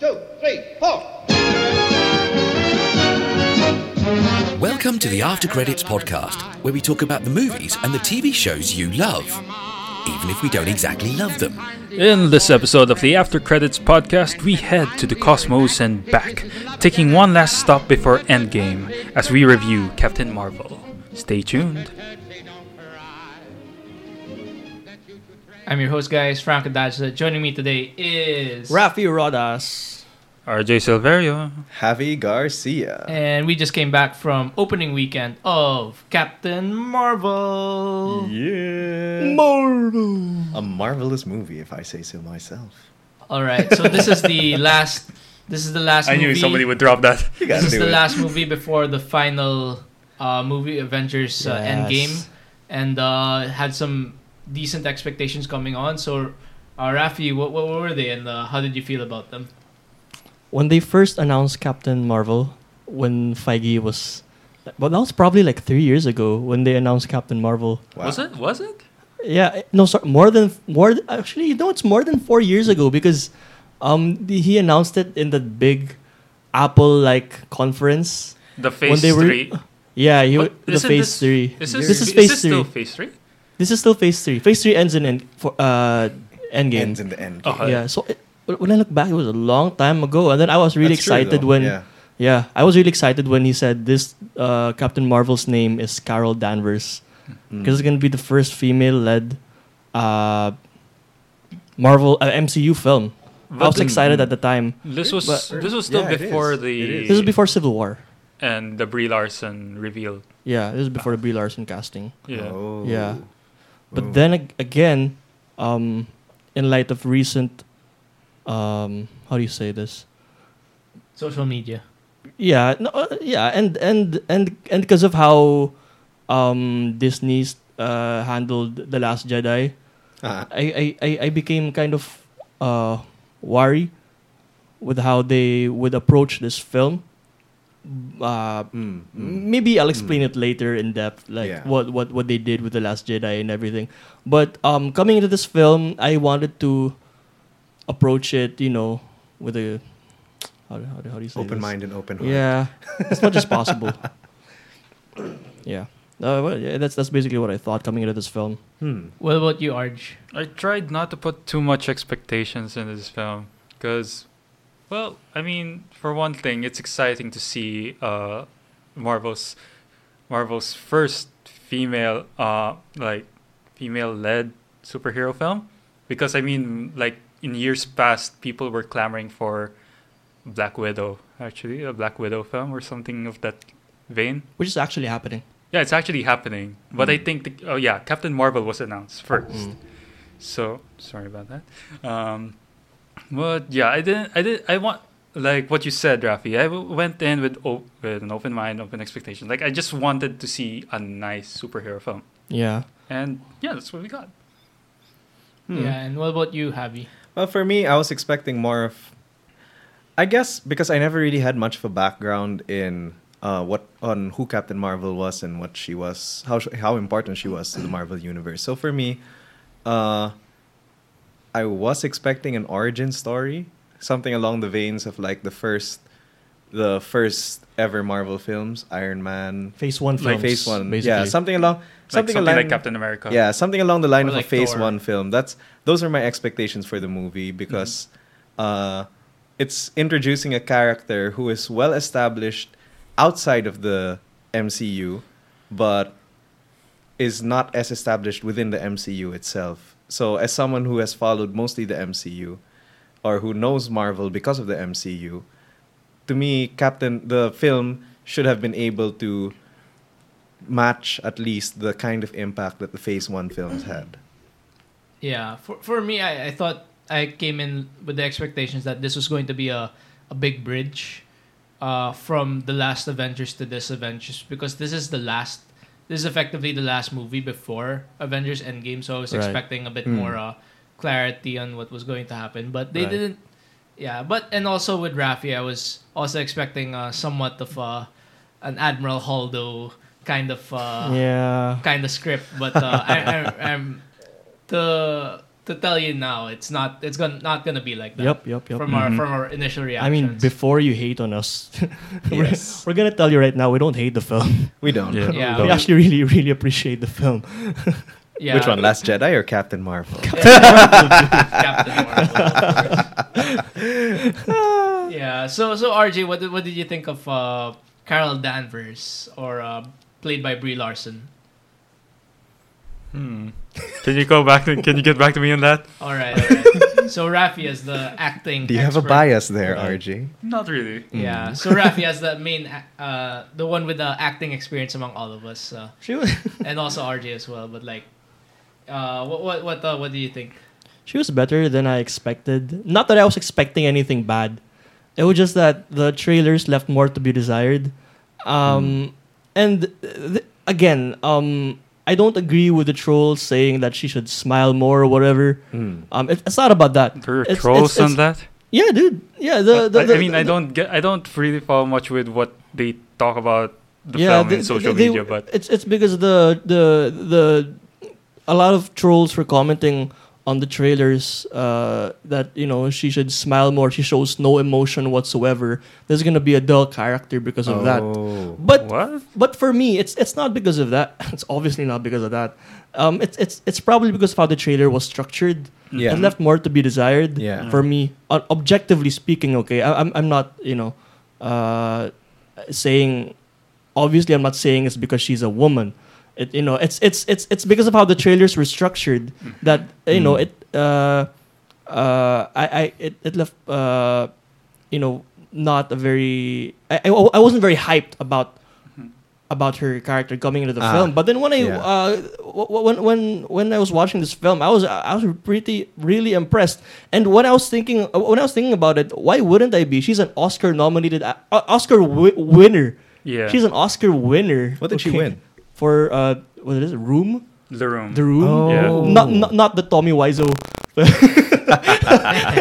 two, three, four. Welcome to the After Credits podcast, where we talk about the movies and the TV shows you love, even if we don't exactly love them. In this episode of the After Credits podcast, we head to the cosmos and back, taking one last stop before Endgame as we review Captain Marvel. Stay tuned. I'm your host, guys, Franco Dajla. Joining me today is Rafi Rodas. RJ Silverio. Javi Garcia. and we just came back from opening weekend of Captain Marvel. Yeah. Marvel. A marvelous movie, if I say so myself. All right, so this is the last. This is the last. I knew somebody would drop that. You This is the it. last movie before the final uh, movie, Avengers uh, Yes. Endgame, and uh, had some decent expectations coming on. So, uh, Rafi, what, what were they, and uh, how did you feel about them? When they first announced Captain Marvel, when Feige was, well, that was probably like three years ago when they announced Captain Marvel. Wow. Was it? Was it? Yeah, eh, no, sorry, more than more. th- Actually, no, it's more than four years ago because, um, the, he announced it in the big Apple like conference. The Phase when they were- 3. Yeah, he, But the Phase this- three. Is this, this, is Phase this three. still Phase 3? This is still Phase three. Phase three ends in end for uh Endgame. Ends in the end. Oh, yeah, so it, when I look back, it was a long time ago, and then I was really That's excited though. when. Yeah. Yeah, I was really excited when he said this uh, Captain Marvel's name is Carol Danvers Mm. because it's gonna be the first female-led uh, Marvel uh, MCU film. I But was then- excited at the time. This was But- this was still Yeah, before the This is before Civil War. and the Brie Larson reveal. Yeah, this is before the Brie Larson casting. Yeah. Oh. Yeah. But Oh. then ag- again, um, in light of recent, um, how do you say this? Social media. Yeah, no, uh, yeah, and and and and because of how um, Disney's uh, handled the Last Jedi. I, I, I, I became kind of uh, worried with how they would approach this film. Uh, Mm, mm. maybe I'll explain it later in depth, like Yeah. what, what, what they did with the Last Jedi and everything. But um, coming into this film, I wanted to approach it, you know, with a how, do- how, do- how do you say Open this? mind and open heart. Yeah, as much as possible. yeah. Uh, well, yeah, that's that's basically what I thought coming into this film. Hmm. What about you, Arj? I tried not to put too much expectations in this film because, well, I mean, for one thing, it's exciting to see uh, Marvel's Marvel's first female, uh, like female-led superhero film, because I mean, like in years past, people were clamoring for Black Widow, actually, a Black Widow film or something of that vein. Which is actually happening. Yeah, it's actually happening. But I think, the, oh yeah, Captain Marvel was announced first. So sorry about that. Um, but yeah, I didn't. I did. I want like what you said, Rafi. I w- went in with o- with an open mind, open expectation. Like I just wanted to see a nice superhero film, Yeah. and yeah, that's what we got. Hmm. Yeah, and what about you, Javi? Well, for me, I was expecting more of. I guess because I never really had much of a background in uh, what on who Captain Marvel was and what she was, how sh- how important she was to the Marvel universe. So for me, uh, I was expecting an origin story, something along the veins of like the first, the first ever Marvel films, Iron Man, Phase one like films. Phase One, basically. yeah, something along, Like something, something like Captain America. yeah, something along the line Or of like a Phase Thor. One film. That's those are my expectations for the movie because uh, it's introducing a character who is well established outside of the MCU, but is not as established within the MCU itself. So, as someone who has followed mostly the MCU, or who knows Marvel because of the MCU, to me, Captain the film should have been able to match at least the kind of impact that the Phase One films had. Yeah, for for me, I, I thought I came in with the expectations that this was going to be a, a big bridge uh, from the last Avengers to this Avengers because this is the last. This is effectively the last movie before Avengers Endgame, so I was Right. expecting a bit Hmm. more uh, clarity on what was going to happen, but they Right. didn't. Yeah, but and also with Rafi, I was also expecting uh, somewhat of uh, an Admiral Holdo kind of uh, yeah. kind of script, but uh, I, I, I'm the to tell you now, it's not. It's gonna not gonna be like that. Yep, yep, yep. From our Mhm. from our initial reaction. I mean, before you hate on us, we're, Yes. we're gonna tell you right now we don't hate the film. We don't. Yeah. Yeah. we actually really, really appreciate the film. yeah. Which one? Last Jedi or Captain Marvel? Captain Marvel. yeah. So so RJ, what did, what did you think of uh, Carol Danvers or uh, played by Brie Larson? Hmm. Can you go back? To, can you get back to me on that? All right. All right. so Rafi is the acting. Do you have a bias there, Right. RG? Not really. Yeah. So Rafi is the main, uh, the one with the acting experience among all of us, uh, She was, and also RJ as well. But like, uh, what what what uh, what do you think? she was better than I expected. Not that I was expecting anything bad. It was just that the trailers left more to be desired. Um, And th- again, um, I don't agree with the trolls saying that she should smile more or whatever. Mm. Um, it, it's not about that. There are It's- trolls it's- on it's- that. Yeah, dude. Yeah, the, the, I, the I mean, I don't get. I don't really follow much with what they talk about the yeah, film they- in social they- media, but it's it's because the the the a lot of trolls were commenting on the trailers uh, that you know she should smile more. She shows no emotion whatsoever. There's gonna be a dull character because of that. Oh. But what? but for me, it's it's not because of that. It's obviously not because of that. Um, it's it's it's probably because of how the trailer was structured. Yeah. It left more to be desired. Yeah. For me, uh, objectively speaking, okay, I, I'm I'm not you know, uh, saying. Obviously, I'm not saying it's because she's a woman. It you know it's it's it's it's because of how the trailers were structured that you know Mm. it uh uh I I it, it left uh you know not a very I, I, I wasn't very hyped about about her character coming into the Ah, film but then when I yeah. uh w- when when when I was watching this film I was I was pretty really impressed and when I was thinking when I was thinking about it why wouldn't I be she's an Oscar nominated uh, Oscar wi- winner Yeah. she's an Oscar winner What did she win? For uh what is it Room the room. the Room Oh. Yeah. not, not not the Tommy Wiseau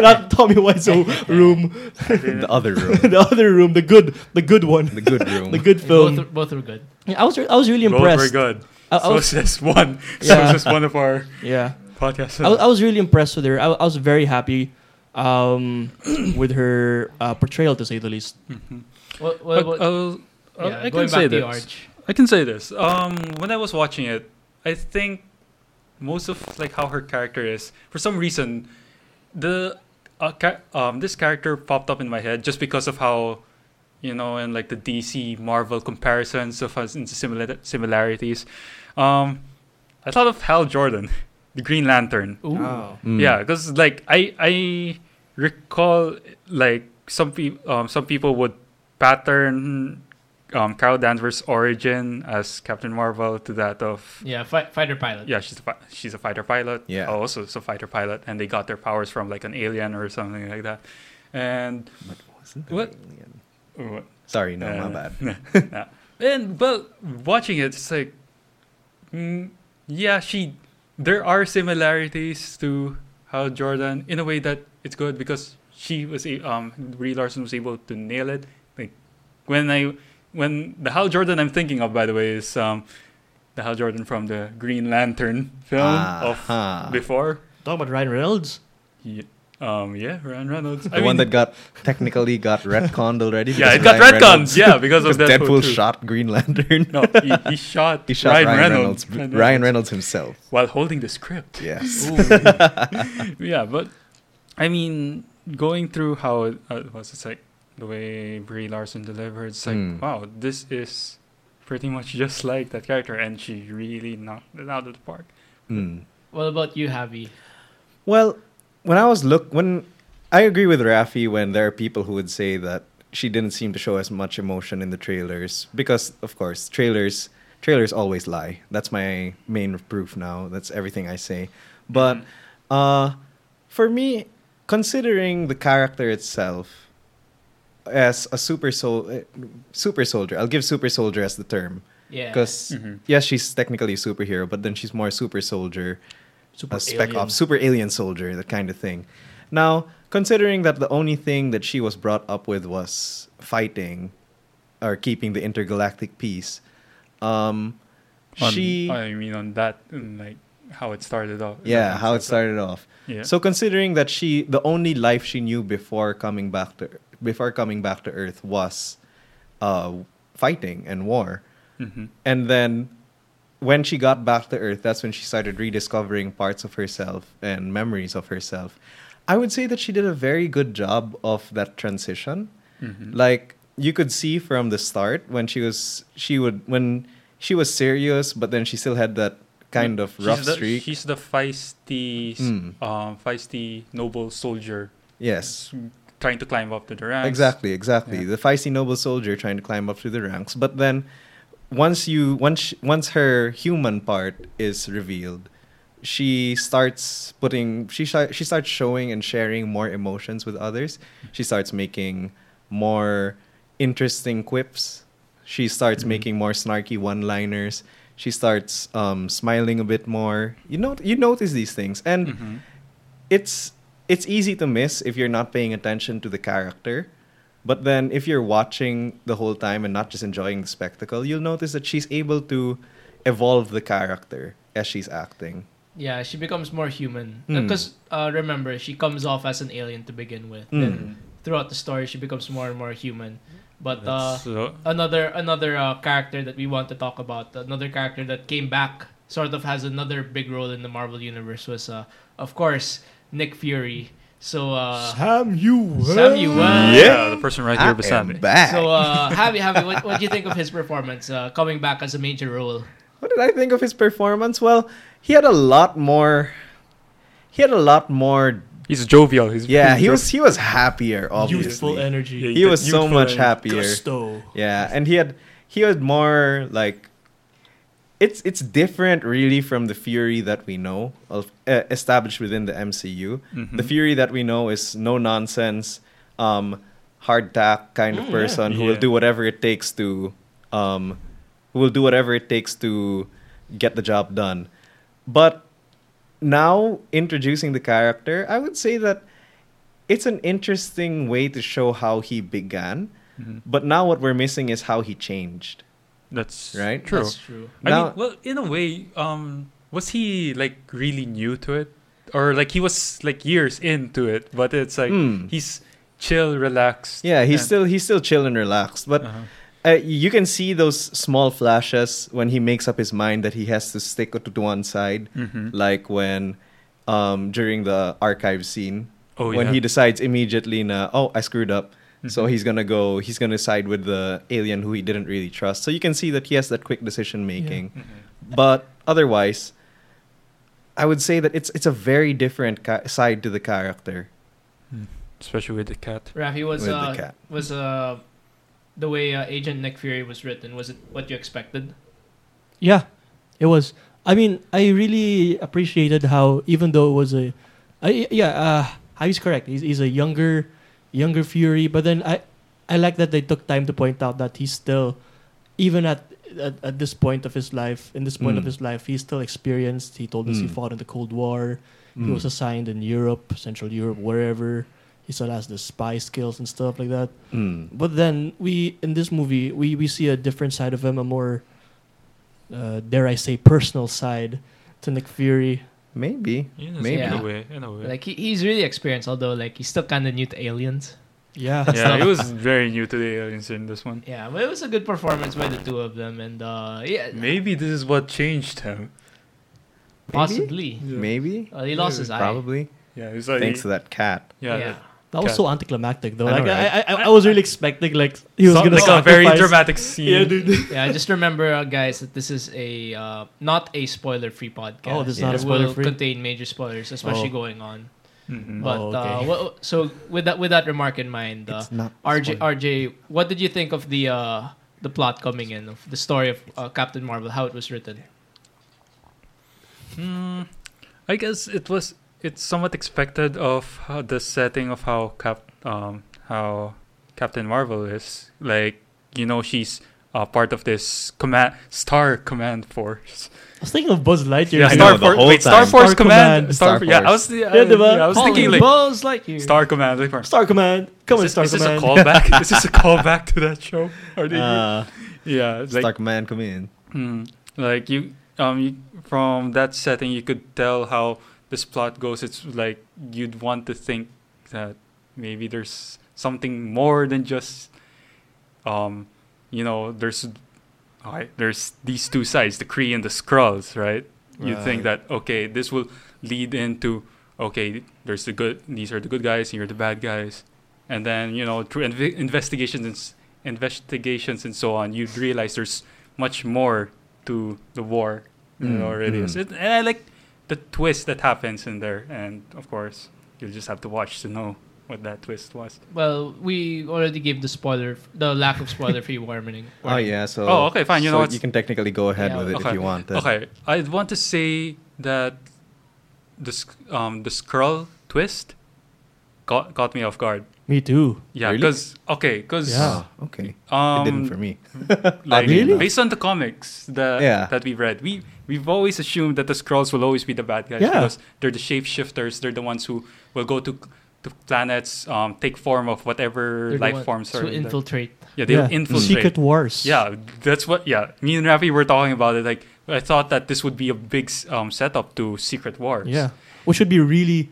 not Tommy Wiseau room The other room. the other room the good the good one The good room. the good film Both both were good. Yeah, I was re- I was really impressed. Both were impressed good. I, I so was, says one. Yeah. So says one of our yeah podcasts. I, was- I was really impressed with her I, I was very happy um with her uh, portrayal to say the least Mhm. What, But what, what, I'll- I'll- yeah, I can say back to you, this. Arch. I can say this. Um, when I was watching it, I think most of like how her character is, for some reason, the uh, ca- um this character popped up in my head just because of how, you know, and like the DC Marvel comparisons of us into similar similarities. Um, I thought of Hal Jordan, the Green Lantern. Ooh. Mm. Yeah, because like I I recall like some people um some people would pattern um Carol Danvers' origin as Captain Marvel to that of Yeah, fi- fighter pilot. yeah she's a fi- she's a fighter pilot Yeah. also is a fighter pilot and they got their powers from like an alien or something like that and But wasn't What? alien. what Sorry, no, my Uh, bad. yeah. And well, watching it, it's like, mm, yeah, she. There are similarities to Hal Jordan in a way that it's good because she was a- um Brie Larson was able to nail it. Like when I when the Hal Jordan I'm thinking of, by the way, is um the Hal Jordan from the Green Lantern film Ah-ha. of before. talking about Ryan Reynolds Ye- um yeah, Ryan Reynolds. The one that got technically got retconned already. yeah, because it got Ryan retconned. Reynolds- Yeah, because of Deadpool, Deadpool 2. shot Green Lantern. No, he, he shot. he shot Ryan, Reynolds. Ryan Reynolds himself. while holding the script. Yes. yeah, but I mean, going through how it uh, was, it's like the way Brie Larson delivered. It's like, Mm. wow, this is pretty much just like that character, and she really knocked it out of the park. Mm. What about you, Javi? Well, when I was look when I agree with Rafi when there are people who would say that she didn't seem to show as much emotion in the trailers because of course trailers trailers always lie. That's my main proof now. That's everything I say. But Mhm. uh for me considering the character itself as a super sol- eh, super soldier. I'll give super soldier as the term Yeah. because Mhm. yes, she's technically a superhero, but then she's more super soldier super a spec alien. ops, super alien soldier, that kind of thing. Now, considering that the only thing that she was brought up with was fighting or keeping the intergalactic peace, um, On- she I mean, on that, um, like, how it started off. Yeah, how it started off. Yeah. So considering that she the only life she knew before coming back to before coming back to Earth was uh, fighting and war, hmm and then when she got back to Earth, that's when she started rediscovering parts of herself and memories of herself. I would say that she did a very good job of that transition. hmm Like you could see from the start when she was she would when she was serious, but then she still had that kind of She's rough the, streak. She's the feisty, Mm. um, feisty noble soldier Yes. Trying to climb up to the ranks. Exactly, exactly. Yeah. The feisty noble soldier trying to climb up through the ranks, but then once you once once her human part is revealed, she starts putting she sh- she starts showing and sharing more emotions with others. She starts making more interesting quips. She starts Mhm. making more snarky one-liners. She starts um, smiling a bit more. You know, you notice these things, and Mhm. it's it's easy to miss if you're not paying attention to the character. But then if you're watching the whole time and not just enjoying the spectacle, you'll notice that she's able to evolve the character as she's acting. Yeah, she becomes more human. Mm. Because uh, remember, she comes off as an alien to begin with. Mm. Then throughout the story, she becomes more and more human. But uh, So, another another uh, character that we want to talk about, another character that came back, sort of has another big role in the Marvel universe was, uh, of course, Nick Fury. So, uh, Samuel. Samuel. yeah, the person right here beside me. back. so uh, Javi, Javi, what what do you think of his performance uh, coming back as a major role? what did I think of his performance? Well, he had a lot more. He had a lot more. He's jovial. He's Yeah, he jo- was he was happier. Obviously, Youthful energy. Yeah, he was so much energy. happier. Gusto. Yeah, and he had he had more like it's it's different really from the Fury that we know of uh, established within the MCU. Mhm. The Fury that we know is no nonsense, um, hard tack kind of Mm, yeah. person who will do whatever it takes to, um, who will do whatever it takes to get the job done. But now introducing the character, I would say that it's an interesting way to show how he began. Mhm. But now what we're missing is how he changed. That's Right? True. That's true. I Now- mean, well, in a way, um, was he like really new to it, or like he was like years into it? But it's like Hmm. he's chill, relaxed. Yeah, he's and- still he's still chill and relaxed, but Uh-huh. uh, you can see those small flashes when he makes up his mind that he has to stick to to one side, Mhm. like when um, during the archive scene Oh when yeah. he decides immediately na oh I screwed up. So Mhm. he's gonna go. He's gonna side with the alien who he didn't really trust. So you can see that he has that quick decision making. Mhm. But otherwise, I would say that it's it's a very different ca- side to the character. especially with the cat. Rafi was With the uh, cat. was uh, the way uh, Agent Nick Fury was written. Was it what you expected? Yeah, it was. I mean, I really appreciated how even though it was a, I yeah, uh, Javi's correct. He's, he's a younger, younger Fury, but then I, I like that they took time to point out that he's still, even at at, at this point of his life, in this point of Mm. his life, he's still experienced. He told us he Mm. fought in the Cold War. He Mm. was assigned in Europe, Central Europe, wherever. He still has the spy skills and stuff like that. Mm. But then we in this movie we we see a different side of him, a more uh, dare I say personal side to Nick Fury. Maybe. Yeah, Maybe. in a way. In a way. Like he, he's really experienced, although like he's still kind of new to aliens. Yeah, yeah, he was very new to the aliens in this one. Yeah, but it was a good performance by the two of them, and uh, yeah, Maybe this is what changed him. possibly. Maybe. Uh, he lost his eye. Probably. Yeah, it's like Thanks to that cat. yeah. yeah. That was so anticlimactic though. I like know, I, right? I, I, I was really expecting like he was So- gonna like a very dramatic scene. Yeah, dude. yeah, just remember, uh, guys, that this is a uh, not a spoiler-free podcast. Oh, this is not a It will spoiler-free? contain major spoilers, especially Oh. going on. Mhm. But Oh, uh, okay. wha- so with that with that remark in mind, uh, RJ spoiler. RJ, what did you think of the uh, the plot coming in of the story of uh, Captain Marvel, how it was written? Hmm, I guess it was it's somewhat expected of the setting of how Cap um how Captain Marvel is like you know she's uh, part of this command Star Command Force. I was thinking of Buzz Lightyear. Yeah, I dude. know, Star the Force. Wait, Star. Force Star Command. Command. Star, Star yeah, I Force. was yeah, Yeah, yeah, I was thinking like Buzz Lightyear. Star Command. Like, Star Command. Come on, is, Star this, is this a Command. callback? is this a callback to that show? Or did Uh, you? Yeah, it's like Stark Man, come in. Hmm. Like you, um, you, from that setting, you could tell how this plot goes. It's like you'd want to think that maybe there's something more than just, um, you know, there's, alright, there's these two sides, the Kree and the Skrulls, right? You think that okay, this will lead into okay, there's the good, these are the good guys, and you're the bad guys, and then you know through inve- investigations and s- investigations and so on, you'd realize there's much more to the war Mm, already mm. It, and I like the twist that happens in there, and of course, you'll just have to watch to know what that twist was. Well, we already gave the spoiler, the lack of spoiler-free warning. Oh yeah, so Oh, okay, fine, you know so what's- you can technically go ahead Yeah, with it okay. if you want. then. Okay, I'd want to say that the sk- um the Skrull twist got got me off guard. Me too. Yeah, Really? because okay, because Yeah. Oh, okay. um it didn't for me. like Really? based on the comics that Yeah. that we've read, we we've always assumed that the Skrulls will always be the bad guys Yeah. because they're the shapeshifters. They're the ones who will go to to planets, um, take form of whatever They're life one forms are. to in there. infiltrate. Yeah, they'll Yeah. infiltrate. Secret Wars. Yeah, that's what. Yeah, me and Rafi were talking about it. Like, I thought that this would be a big um, setup to Secret Wars. Yeah. Which would be really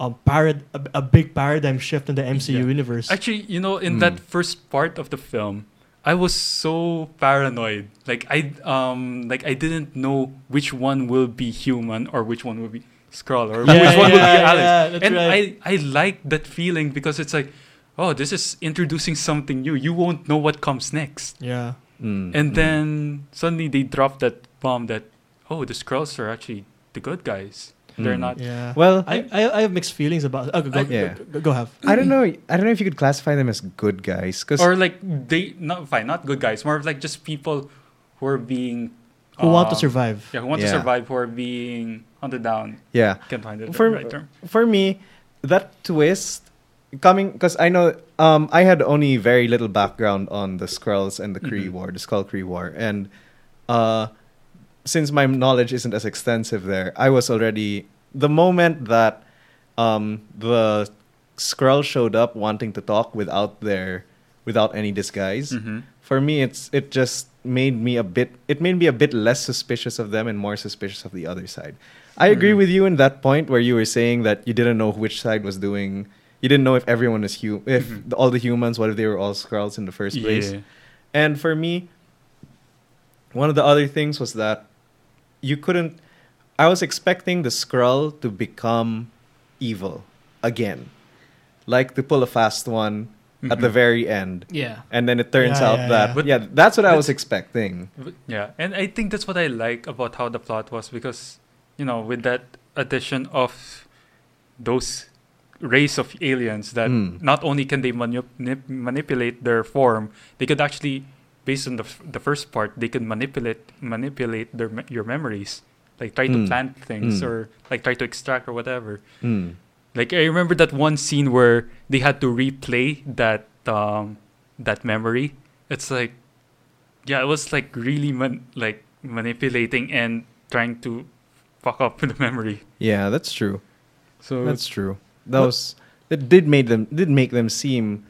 um parad- a, a big paradigm shift in the MCU Yeah. universe. Actually, you know, in Hmm. that first part of the film, I was so paranoid. Like I um like I didn't know which one will be human or which one will be Skrull or Yeah, which one will be yeah, Alex. yeah, and right. I I like that feeling because it's like, oh, this is introducing something new. You won't know what comes next. yeah. Mm, And mm. then suddenly they drop that bomb that oh, the Skrulls are actually the good guys. They're Mm. not. Yeah. Well, I, I I have mixed feelings about. Oh, go, go, I- Yeah. go, go have. I don't know. I don't know if you could classify them as good guys because or like they not fine, not good guys, more of like just people who are being Who want to um, survive? Yeah, who want to survive, who are being hunted down. yeah, Can't find it For- the right term. for me, that twist coming because I know um, I had only very little background on the Skrulls and the Kree Mhm. War, the Skrull Kree War, and uh, since my knowledge isn't as extensive there, I was already the moment that um, the Skrull showed up wanting to talk without their without any disguise. Mhm. For me, it's it just made me a bit. It made me a bit less suspicious of them and more suspicious of the other side. I agree Mhm. with you in that point where you were saying that you didn't know which side was doing. You didn't know if everyone was hu- if Mhm. all the humans, what if they were all Skrulls in the first place. Yeah. And for me, one of the other things was that you couldn't. I was expecting the Skrull to become evil again, like to pull a fast one at the Mhm. very end, Yeah. and then it turns Yeah, out yeah, that yeah. But yeah, that's what I was expecting. But- Yeah, and I think that's what I like about how the plot was because, you know, with that addition of those race of aliens that Mm. not only can they manip- manipulate their form, they could actually, based on the f- the first part, they could manipulate manipulate their me- your memories, like try to Mm. plant things Mm. or like try to extract or whatever. Mm. Like I remember that one scene where they had to replay that um that memory. It's like yeah, it was like really man- like manipulating and trying to fuck up the memory. Yeah, that's true. So That's true. That was it. Did made them did make them seem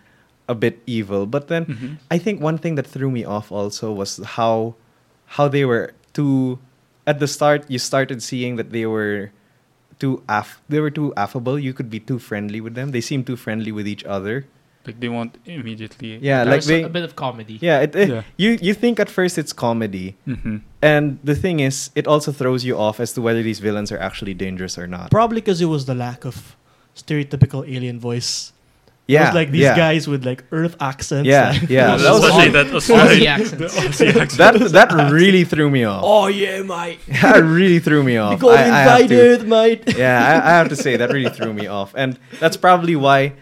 a bit evil, but then Mhm. I think one thing that threw me off also was how how they were too at the start you started seeing that they were too aff they were too affable you could be too friendly with them they seemed too friendly with each other like they won't immediately. yeah like There's they a bit of comedy. yeah it, it- Yeah. you you think at first it's comedy hmm and the thing is it also throws you off as to whether these villains are actually dangerous or not Probably because it was the lack of stereotypical alien voice. It yeah was like these yeah. guys with like Earth accents. yeah like- yeah That that was Especially that Aussie Australian- accents. the Aussie accent. that that really threw me off Oh yeah, mate. that really threw me off We got I- I have to- mate. yeah, I, I have to say that really threw me off, and that's probably why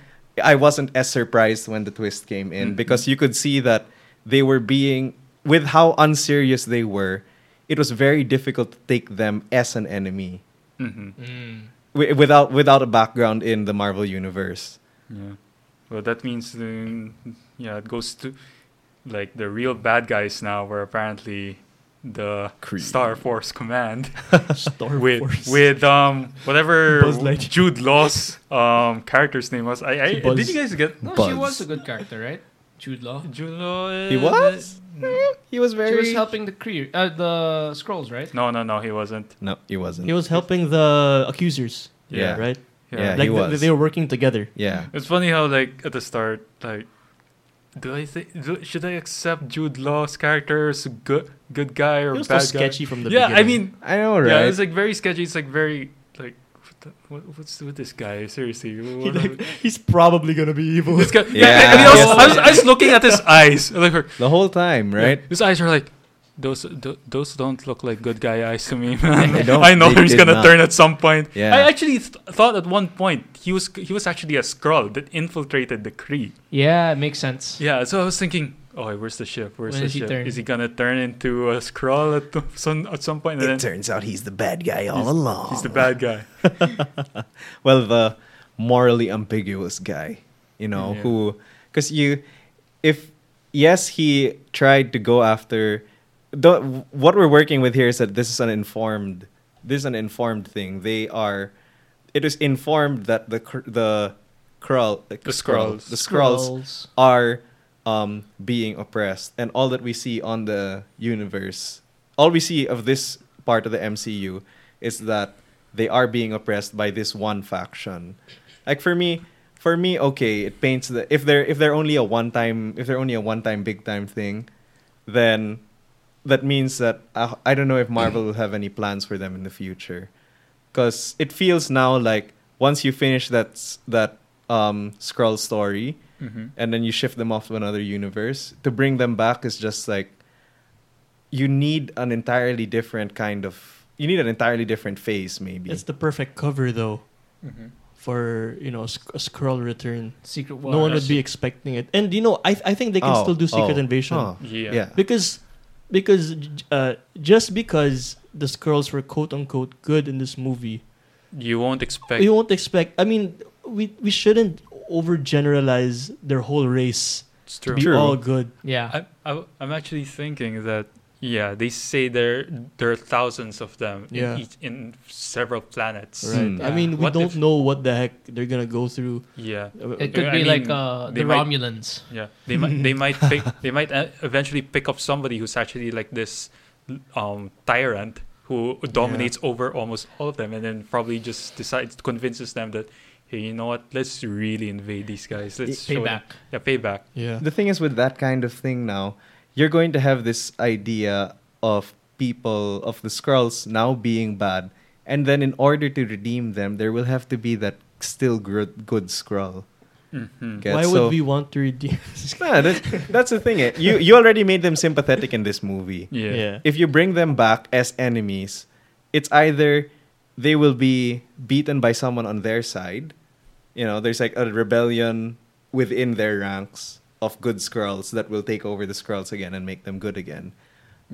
I wasn't as surprised when the twist came in Mhm. because you could see that they were being with how unserious they were. It was very difficult to take them as an enemy Mhm. Mm. wi- without without a background in the Marvel universe. Yeah. Well, that means then, yeah, it goes to like the real bad guys now, where apparently the Kree. Star Force Command Star with Force. with um whatever Jude Law's um character's name was. I, I Buzz. did you guys get? No, she was a good character, right? Jude Law. Jude Law He is- was? He was very. He was helping the Kree, uh, the Skrulls, right? No, no, no, he wasn't. No, he wasn't. He was helping the accusers, Yeah. right? Yeah, like he was. they were working together. Yeah. It's funny how like at the start, like, do I think do, should I accept Jude Law's character as a good good guy or It was bad so guy? sketchy from the yeah, I mean, I know, right? yeah, it's like very sketchy. It's like very like, what the, what, what's with this guy? Seriously, He, like, he's probably gonna be evil. this guy. Yeah, Yeah, I, mean, I, was. I, was, I was looking at his eyes. Like, her- the whole time, right? His eyes are like. Those th- those don't look like good guy eyes to me, man. I know They he's gonna not. turn at some point. Yeah. I actually th- thought at one point he was he was actually a Skrull that infiltrated the Kree. Yeah, it makes sense. Yeah, so I was thinking, oh, where's the ship? Where's When the does he ship? Is he gonna turn into a Skrull at the- some at some point? And then turns out he's the bad guy all He's- along. he's the bad guy. well, the morally ambiguous guy, you know, Yeah. who, because you, if yes, he tried to go after. The, what we're working with here is that this is an informed, this is an informed thing. They are, it is informed that the cr- the Skrull, the, The Skrull- the Skrulls. are um, being oppressed, and all that we see on the universe, all we see of this part of the MCU is that they are being oppressed by this one faction. Like for me, for me, okay, it paints the if they're if they're only a one time if they're only a one time big time thing, then that means that uh, I don't know if Marvel will have any plans for them in the future, because it feels now like once you finish that s- that um, Skrull story, hmm and then you shift them off to another universe to bring them back is just like you need an entirely different kind of you need an entirely different phase maybe. It's the perfect cover though hmm for you know sc- a Skrull return. Secret War. No one would be expecting it, and you know I I think they can Oh, still do Secret oh, Invasion. oh, Yeah. yeah. Because because uh, just because the Skrulls were quote unquote good in this movie, You won't expect. we won't expect. I mean, we we shouldn't overgeneralize their whole race it's to be True. all good. Yeah. I, I, I'm actually thinking that yeah, they say there there are thousands of them Yeah. in each, in several planets. Right. Hmm. I mean, we What don't if- know what the heck they're gonna go through. Yeah, Uh, It could I be mean, like uh, the might- Romulans. yeah. They might they might pick they might uh, eventually pick up somebody who's actually like this um tyrant who dominates over almost all of them, and then probably just decides convinces them that. Hey, you know what? Let's really invade these guys. Let's show them- Payback. Yeah, payback. yeah. the thing is with that kind of thing now you're going to have this idea of people of the Skrulls now being bad and then in order to redeem them there will have to be that still good, good Skrull hmm Get- Why so- would we want to redeem? Nah, that's, that's the thing eh. you you already made them sympathetic in this movie Yeah. yeah. if you bring them back as enemies, it's either they will be beaten by someone on their side. You know, there's like a rebellion within their ranks of good Skrulls that will take over the Skrulls again and make them good again.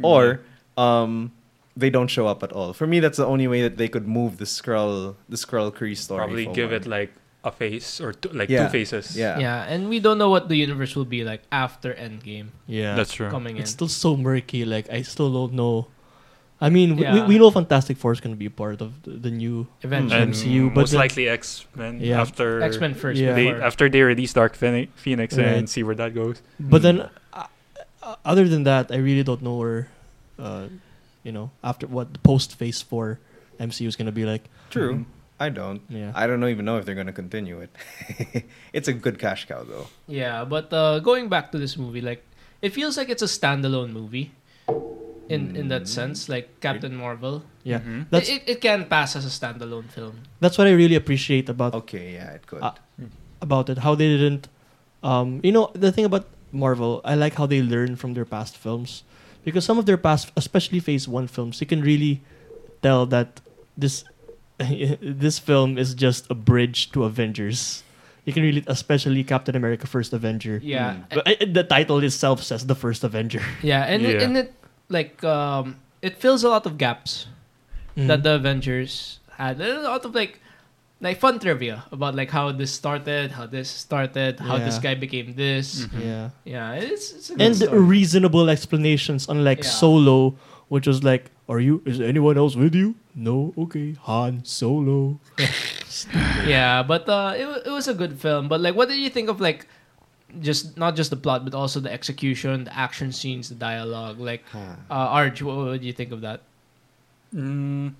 Or um, they don't show up at all. For me, that's the only way that they could move the Skrull, the Skrull Kree story. Probably give it like a face or two, like Yeah. two faces. Yeah. Yeah. and we don't know what the universe will be like after Endgame Yeah. that's true. coming in. it's still so murky. Like I still don't know. I mean, we, Yeah. we, we know Fantastic Four is gonna be part of the, the new Eventually. MCU, but most then- likely X Men Yeah. after X Men first. Yeah. they after they release Dark Phoenix, Phoenix Right. and see where that goes. But then, uh, uh, other than that, I really don't know where, uh, you know, after what the post Phase Four MCU is gonna be like. True. Mhm. I don't. Yeah. I don't even know if they're going to continue it. it's a good cash cow, though. Yeah, but uh, going back to this movie, like it feels like it's a standalone movie, in in that Mm. sense, like Captain Marvel. yeah, Mhm. that's it, it can pass as a standalone film. that's what I really appreciate about Okay, yeah, it could. Uh, about it. How they didn't, um, you know, the thing about Marvel, I like how they learn from their past films, because some of their past, especially Phase One films, you can really tell that this this film is just a bridge to Avengers. You can really, especially Captain America: First Avenger. Yeah, Mm. But uh, the title itself says the first Avenger. yeah, and It, Yeah. and it like um it fills a lot of gaps Mm. that the Avengers had. A lot of like like fun trivia about like how this started, how this started, how this guy became this. Mhm. yeah. Yeah, it's, it's a good and story. reasonable explanations unlike Yeah. solo which was like are you is anyone else with you no okay han solo yeah, but uh, it wa- it was a good film. But like, what did you think of like just not just the plot, but also the execution, the action scenes, the dialogue. Like, Huh. uh, Arj, what, what do you think of that? Mm,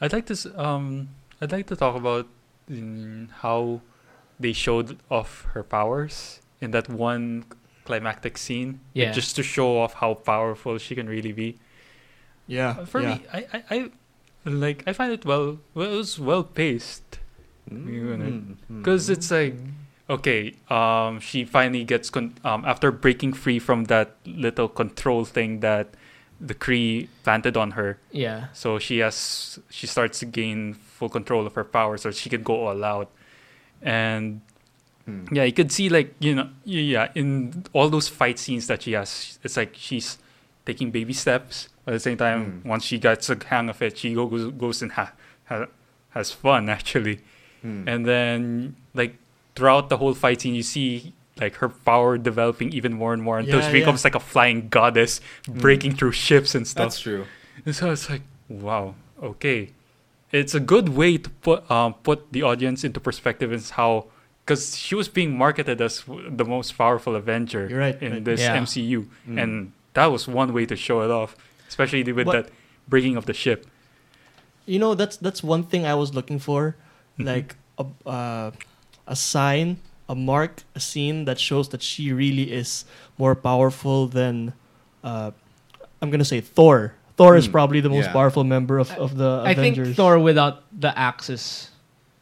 I'd like to um I'd like to talk about mm, how they showed off her powers in that one climactic scene. like, Yeah. just to show off how powerful she can really be. Yeah. Uh, For yeah. me, I, I, I like I find it well. Well, it was well paced Mm. because it's like okay. Um, she finally gets con- um after breaking free from that little control thing that the Kree planted on her. Yeah. So she has she starts to gain full control of her power, so she can go all out. And Hmm. yeah, you could see like you know yeah in all those fight scenes that she has, it's like she's taking baby steps. But at the same time, Hmm. once she gets a hang of it, she goes goes and ha, ha, has fun actually. Hmm. And then like throughout the whole fight scene, you see like her power developing even more and more until Yeah, she yeah. becomes like a flying goddess, breaking through ships and stuff. That's true. And so it's like, wow, okay. It's a good way to put um put the audience into perspective is how because she was being marketed as the most powerful Avenger right, in right. this Yeah. MCU, Mm. and that was one way to show it off, especially with But- that breaking of the ship. You know, that's that's one thing I was looking for, Mhm. like a uh, a sign, a mark, a scene that shows that she really is more powerful than. Uh, I'm gonna say Thor. Thor is Hmm, probably the most yeah. powerful member of, of the I Avengers. think Thor without the axes.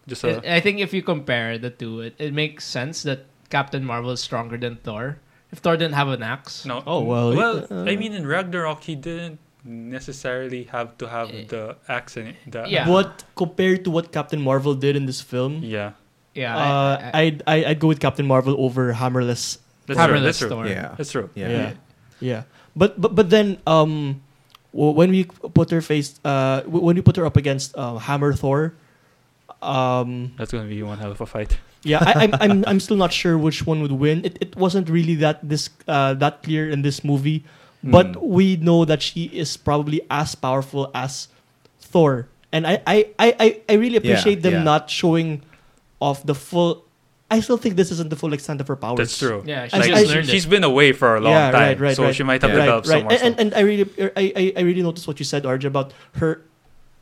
Just a, I I think if you compare the two, it, it makes sense that Captain Marvel is stronger than Thor. If Thor didn't have an axe, no. Oh, well, Well, uh, I mean, in Ragnarok, he didn't necessarily have to have Eh, the accent. The, Yeah. But compared to what Captain Marvel did in this film, yeah. Yeah, uh, I, I, I'd, I, I'd go with Captain Marvel over Hammerless. That's true. That's Hammerless true. Thor. Yeah. That's true. Yeah. Yeah. Yeah. But but but then um when we put her face uh when we put her up against uh, Hammer Thor um That's gonna be one hell of a fight. yeah I, I'm I'm I'm still not sure which one would win. It it wasn't really that this uh that clear in this movie, but Mm. we know that she is probably as powerful as Thor. And I I I I, I really appreciate them yeah. not showing off the full I still think this isn't the full extent of her powers. That's true. yeah, she I- Like just she, learned she's it. been away for a long Yeah, time, right, right, so right. she might have Yeah. developed right, some more right. And, stuff. and I really, I, I, I really noticed what you said, Arj, about her.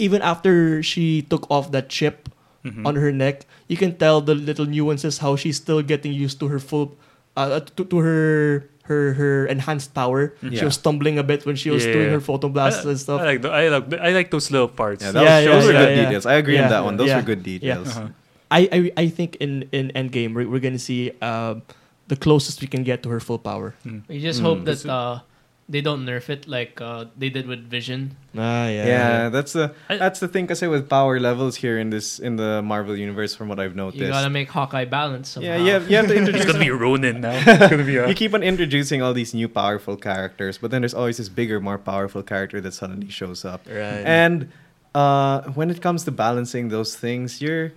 Even after she took off that chip Mhm. on her neck, you can tell the little nuances how she's still getting used to her full, uh, to, to her her her enhanced power. She was stumbling a bit when she was Yeah. doing her photon blasts I, and stuff. I like, the, I like, I like those little parts. Yeah, that Yeah, was, yeah, those were yeah, good yeah. details. I agree Yeah, on that one. Those yeah, were good details. Uh-huh. I, I I think in in Endgame we're, we're gonna see um, the closest we can get to her full power. Mm. We just Mm. hope that it- uh, they don't nerf it like uh, they did with Vision. Ah, Yeah, Yeah, that's the I- that's the thing. Cause with power levels here in this in the Marvel universe, from what I've noticed, You gotta make Hawkeye balance. Somehow. yeah, you have, you have to introduce. It's gonna be Ronin now. It's gonna be a, you keep on introducing all these new powerful characters, but then there's always this bigger, more powerful character that suddenly shows up. Right. And uh, when it comes to balancing those things, you're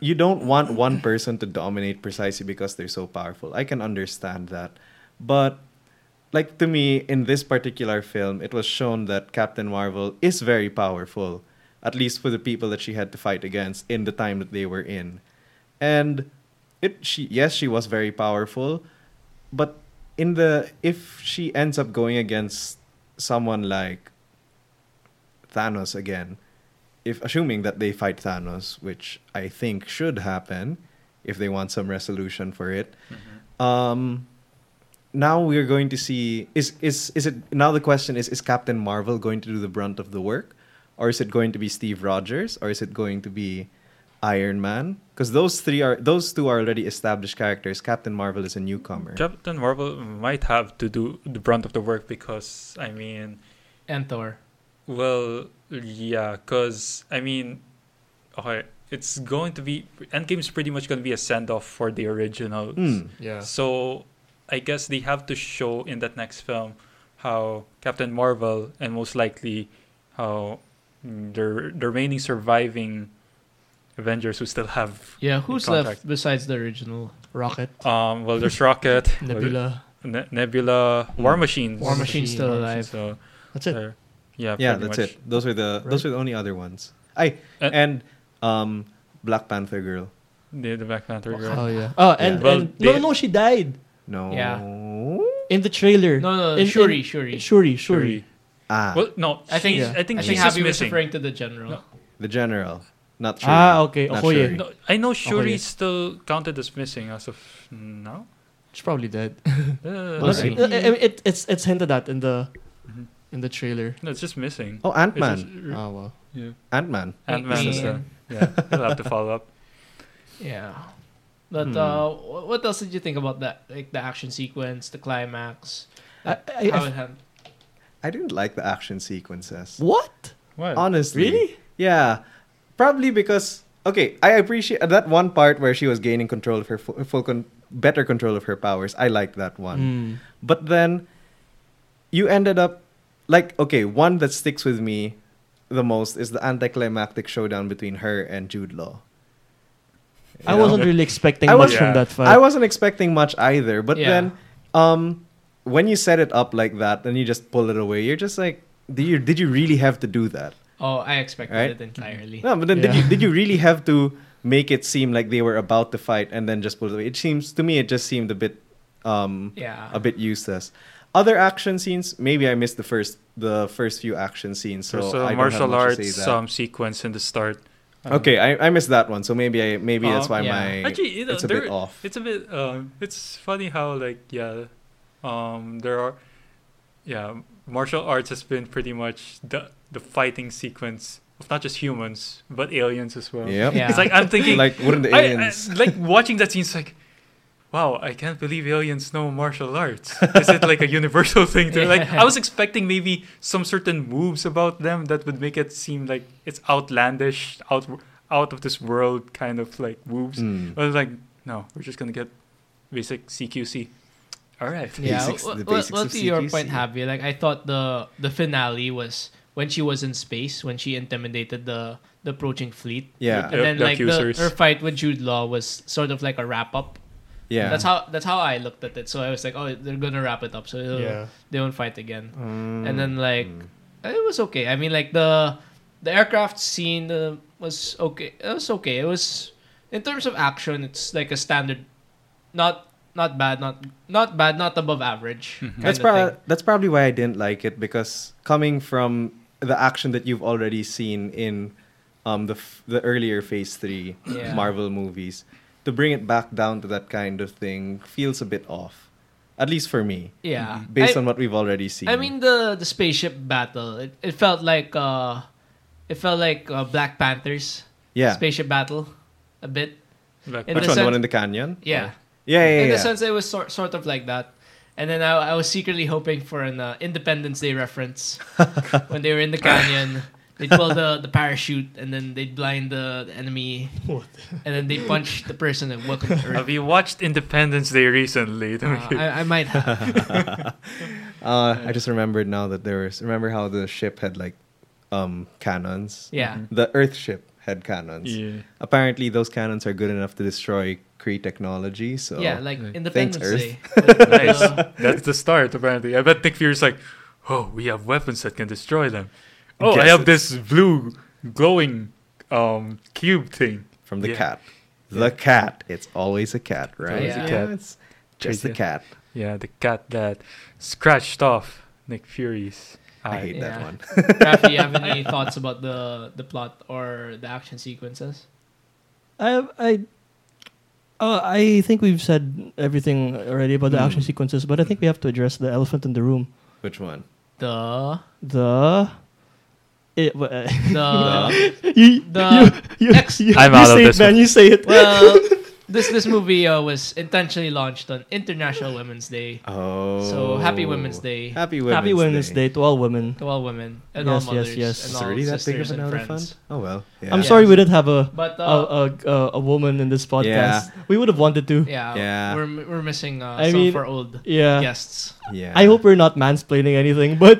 you don't want one person to dominate precisely because they're so powerful. I can understand that, but like to me in this particular film, it was shown that Captain Marvel is very powerful, at least for the people that she had to fight against in the time that they were in, and it she yes she was very powerful, but in the if she ends up going against someone like Thanos again, if assuming that they fight Thanos, which I think should happen if they want some resolution for it. Um now we're going to see is is is it now the question is is Captain Marvel going to do the brunt of the work or is it going to be Steve Rogers or is it going to be Iron Man? Because those three are those two are already established characters. Captain Marvel is a newcomer. Captain Marvel might have to do the brunt of the work because I mean, and Thor. Well, yeah, because I mean, okay, it's going to be Endgame's pretty much going to be a send off for the originals. Hmm. yeah. So I guess they have to show in that next film how Captain Marvel and most likely how mm, the the remaining surviving Avengers who still have Yeah, who's left besides the original? Rocket, um well there's Rocket, Nebula. Ne- Nebula, War Machine. War Machine's still alive. So That's it. uh, yeah, yeah, that's much. it. Those were the those Right. were the only other ones. I Uh, and um Black Panther girl. The, the Black Panther girl. Oh yeah. Oh, and, Yeah. Well, and no, they- no, she died No. Yeah. in the trailer. No, no, In- Shuri, in- Shuri. Shuri, Shuri. Ah, Well, no, I think she's- I think I she's think just Happy was referring to the general. No. the general, not Shuri. Ah, okay. Not Okoye. Shuri. No, I know Shuri's yeah. still counted as missing as of now. She's probably dead. Uh, No, We'll okay. see. I- I it, it's it's hinted at in the. In the trailer. No, it's just missing. Oh, Ant Man. just- Oh well. yeah. Ant Man. Ant Man is the, Man. yeah. He'll have to follow up. Yeah. But Hmm. uh, what else did you think about that? Like the action sequence, the climax, I, I, how I, it had. I didn't like the action sequences. what? What? Honestly. Really? Yeah. Probably because okay, I appreciate that one part where she was gaining control of her full, full con- better control of her powers. I liked that one. Mm. But then you ended up like okay, one that sticks with me the most is the anticlimactic showdown between her and Jude Law. I know? wasn't really expecting I much was- from Yeah. that fight. I wasn't expecting much either, but Yeah. then um when you set it up like that and you just pull it away, you're just like did you did you really have to do that? Oh, I expected Right? it entirely. No, but then did Yeah. you did you really have to make it seem like they were about to fight and then just pull it away? It seems to me it just seemed a bit um Yeah. a bit useless. Other action scenes, maybe I missed the first the first few action scenes, so There's I a don't martial have to arts say that. um, sequence in the start. Um, okay, I, I missed that one, so maybe I maybe that's Oh, why yeah. my Actually, you know, it's a there- bit off. It's a bit. Um, it's funny how like yeah, um, there are, yeah, martial arts has been pretty much the the fighting sequence of not just humans but aliens as well. Yep. Yeah. It's like I'm thinking like wouldn't the I- I- aliens? like watching that scene. It's like, wow, I can't believe aliens know martial arts. Is it like a universal thing? To, Like I was expecting maybe some certain moves about them that would make it seem like it's outlandish, out out of this world kind of like moves. Mm. I was like, no, we're just gonna get basic CQC. All right. yeah. Basics- well, the well, basics well, of to your CQC. point, Javi, like I thought the the finale was when she was in space when she intimidated the the approaching fleet. Yeah. And Yep, then the like the, her fight with Jude Law was sort of like a wrap up. Yeah. That's how that's how I looked at it. So I was like, oh, they're gonna wrap it up, so they'll- yeah. they won't fight again. Mm. And then like Mm. it was okay. I mean, like the the aircraft scene uh, was okay. It was okay. It was in terms of action, it's like a standard, not not bad, not not bad, not above average. Mhm. kind that's probably that's probably why I didn't like it because coming from the action that you've already seen in um the f- the earlier Phase Three Yeah. Marvel movies, to bring it back down to that kind of thing feels a bit off, at least for me, yeah. based I, on what we've already seen. I mean the the spaceship battle. It, it felt like uh, it felt like uh, Black Panther's yeah, spaceship battle, a bit. Like, in which the one? The one in the canyon? Yeah. Yeah, yeah, in yeah. the sense it was sort sort of like that. And then I, I was secretly hoping for an uh, Independence Day reference when they were in the canyon. They'd pull the, the parachute and then they'd blind the, the enemy. What? And then they'd punch the person and welcome to have you watched Independence Day recently? Uh, I, I might have. Uh, I just remembered now that there was. Remember how the ship had like um cannons? Yeah. The Earth ship had cannons. yeah. Apparently, those cannons are good enough to destroy Kree technology. So Yeah, like Thanks, Independence Earth. Day. Nice. Uh, That's the start, apparently. I bet Nick Fury's like, oh, we have weapons that can destroy them. Oh, I have it's- this blue glowing um cube thing. from the Yeah. cat. The cat. It's always a cat, right? always a cat. it's just the Yeah. cat. Yeah, the cat that scratched off Nick Fury's I eye. hate Yeah. that one. Do you have any thoughts about the, the plot or the action sequences? I I uh, I think we've said everything already about the Hmm. action sequences, but I think we have to address the elephant in the room. Which one? The The it, uh, the you, The you, you, X- you, I'm you out of say this it, man. You say it. well, this this movie uh, was intentionally launched on International Women's Day. Oh. So happy Women's Day Happy Women's, Happy Women's Day. to all women. to all women and Yes, all yes, mothers yes. and Is all it that big sisters of an and elephant? friends. Oh well. Yeah. I'm Yeah. sorry we didn't have a But a, uh, a, a, a woman in this podcast. We would have wanted to. yeah, Yeah. we're we're missing uh, I some mean, of our old Yeah. guests. Yeah. I hope we're not mansplaining anything, but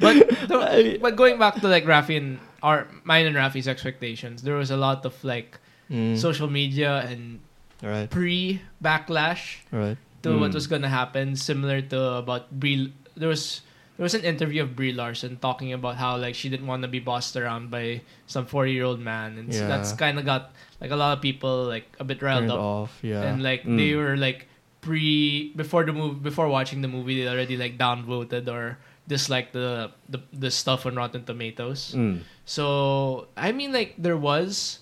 But the- I- but going back to like Rafi and our mine and Rafi's expectations, there was a lot of like Mm. social media and right, pre backlash right. to what Mm. was gonna happen, similar to about Brie. There was there was an interview of Brie Larson talking about how like she didn't want to be bossed around by some forty year old man, and so that's kind of got like a lot of people like a bit riled Turned up, off. Yeah. and like Mm. they were like pre before the movie before watching the movie they already like downvoted or disliked the the, the stuff on Rotten Tomatoes. Mm. So I mean, like there was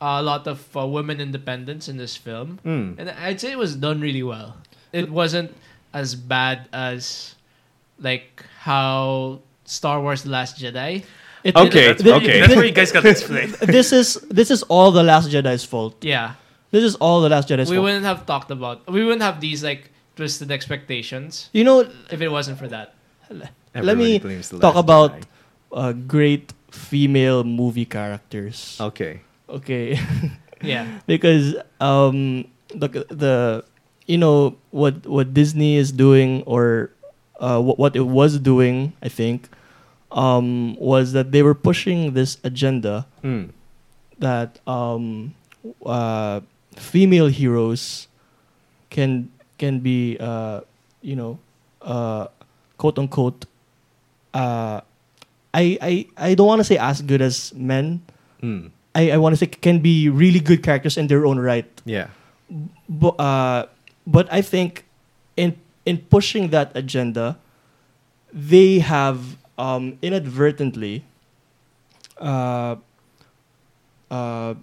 a lot of uh, women independence in this film, Mm. and I'd say it was done really well. It wasn't as bad as like how Star Wars: The Last Jedi. It- Okay, it- th- okay. That's where you guys got this split. this is this is all the Last Jedi's fault. Yeah, This is all the Last Jedi's we fault. wouldn't have talked about. We wouldn't have these like twisted expectations You know, if it wasn't for that. Let me Everybody the talk Last about Jedi. uh, great female movie characters. Okay. Okay, Yeah, because um, the the you know what what Disney is doing or uh, what what it was doing, I think, um, was that they were pushing this agenda Mm. that um, uh, female heroes can can be uh, you know uh, quote unquote uh, I I I don't want to say as good as men. Mm. I, I want to say can be really good characters in their own right. Yeah. But uh, but I think in in pushing that agenda, they have um, inadvertently uh, uh,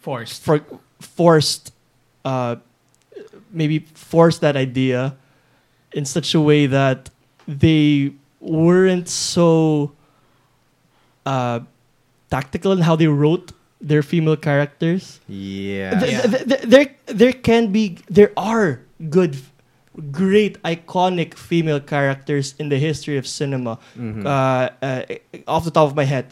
forced. for forced uh maybe forced that idea in such a way that they weren't so uh tactical in how they wrote their female characters Yeah. Th- Yeah. th- th- there there can be there are good great iconic female characters in the history of cinema Mhm. uh, uh, off the top of my head,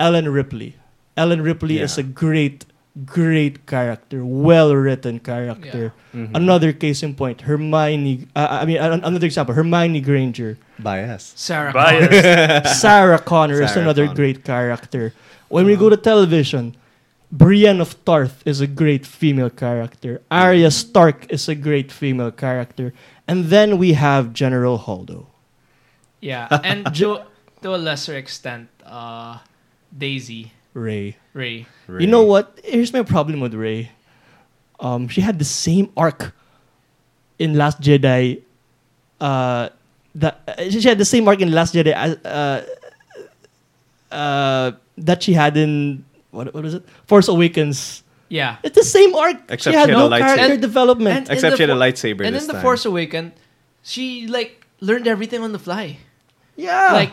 Ellen Ripley. Ellen Ripley is a great, great character, well written character. Mhm. Another case in point, Hermione. Uh, I mean, an- another example, Hermione Granger. bias. Sarah Bias. Sarah Connor is another Connor. great character. When we go to television, Brienne of Tarth is a great female character. Arya Stark is a great female character. And then we have General Holdo. Yeah, and to to a lesser extent, uh, Daisy Rey. Rey. You know what? Here's my problem with Rey. Um, she had the same arc in Last Jedi. Uh, that uh, she had the same arc in Last Jedi as uh, uh, that she had in what what was it? Force Awakens. Yeah, It's the same arc. Except she had she had no a lightsaber. character And- development. and- Except she had a lightsaber and this in the time. Force Awakens, she like learned everything on the fly. yeah, Like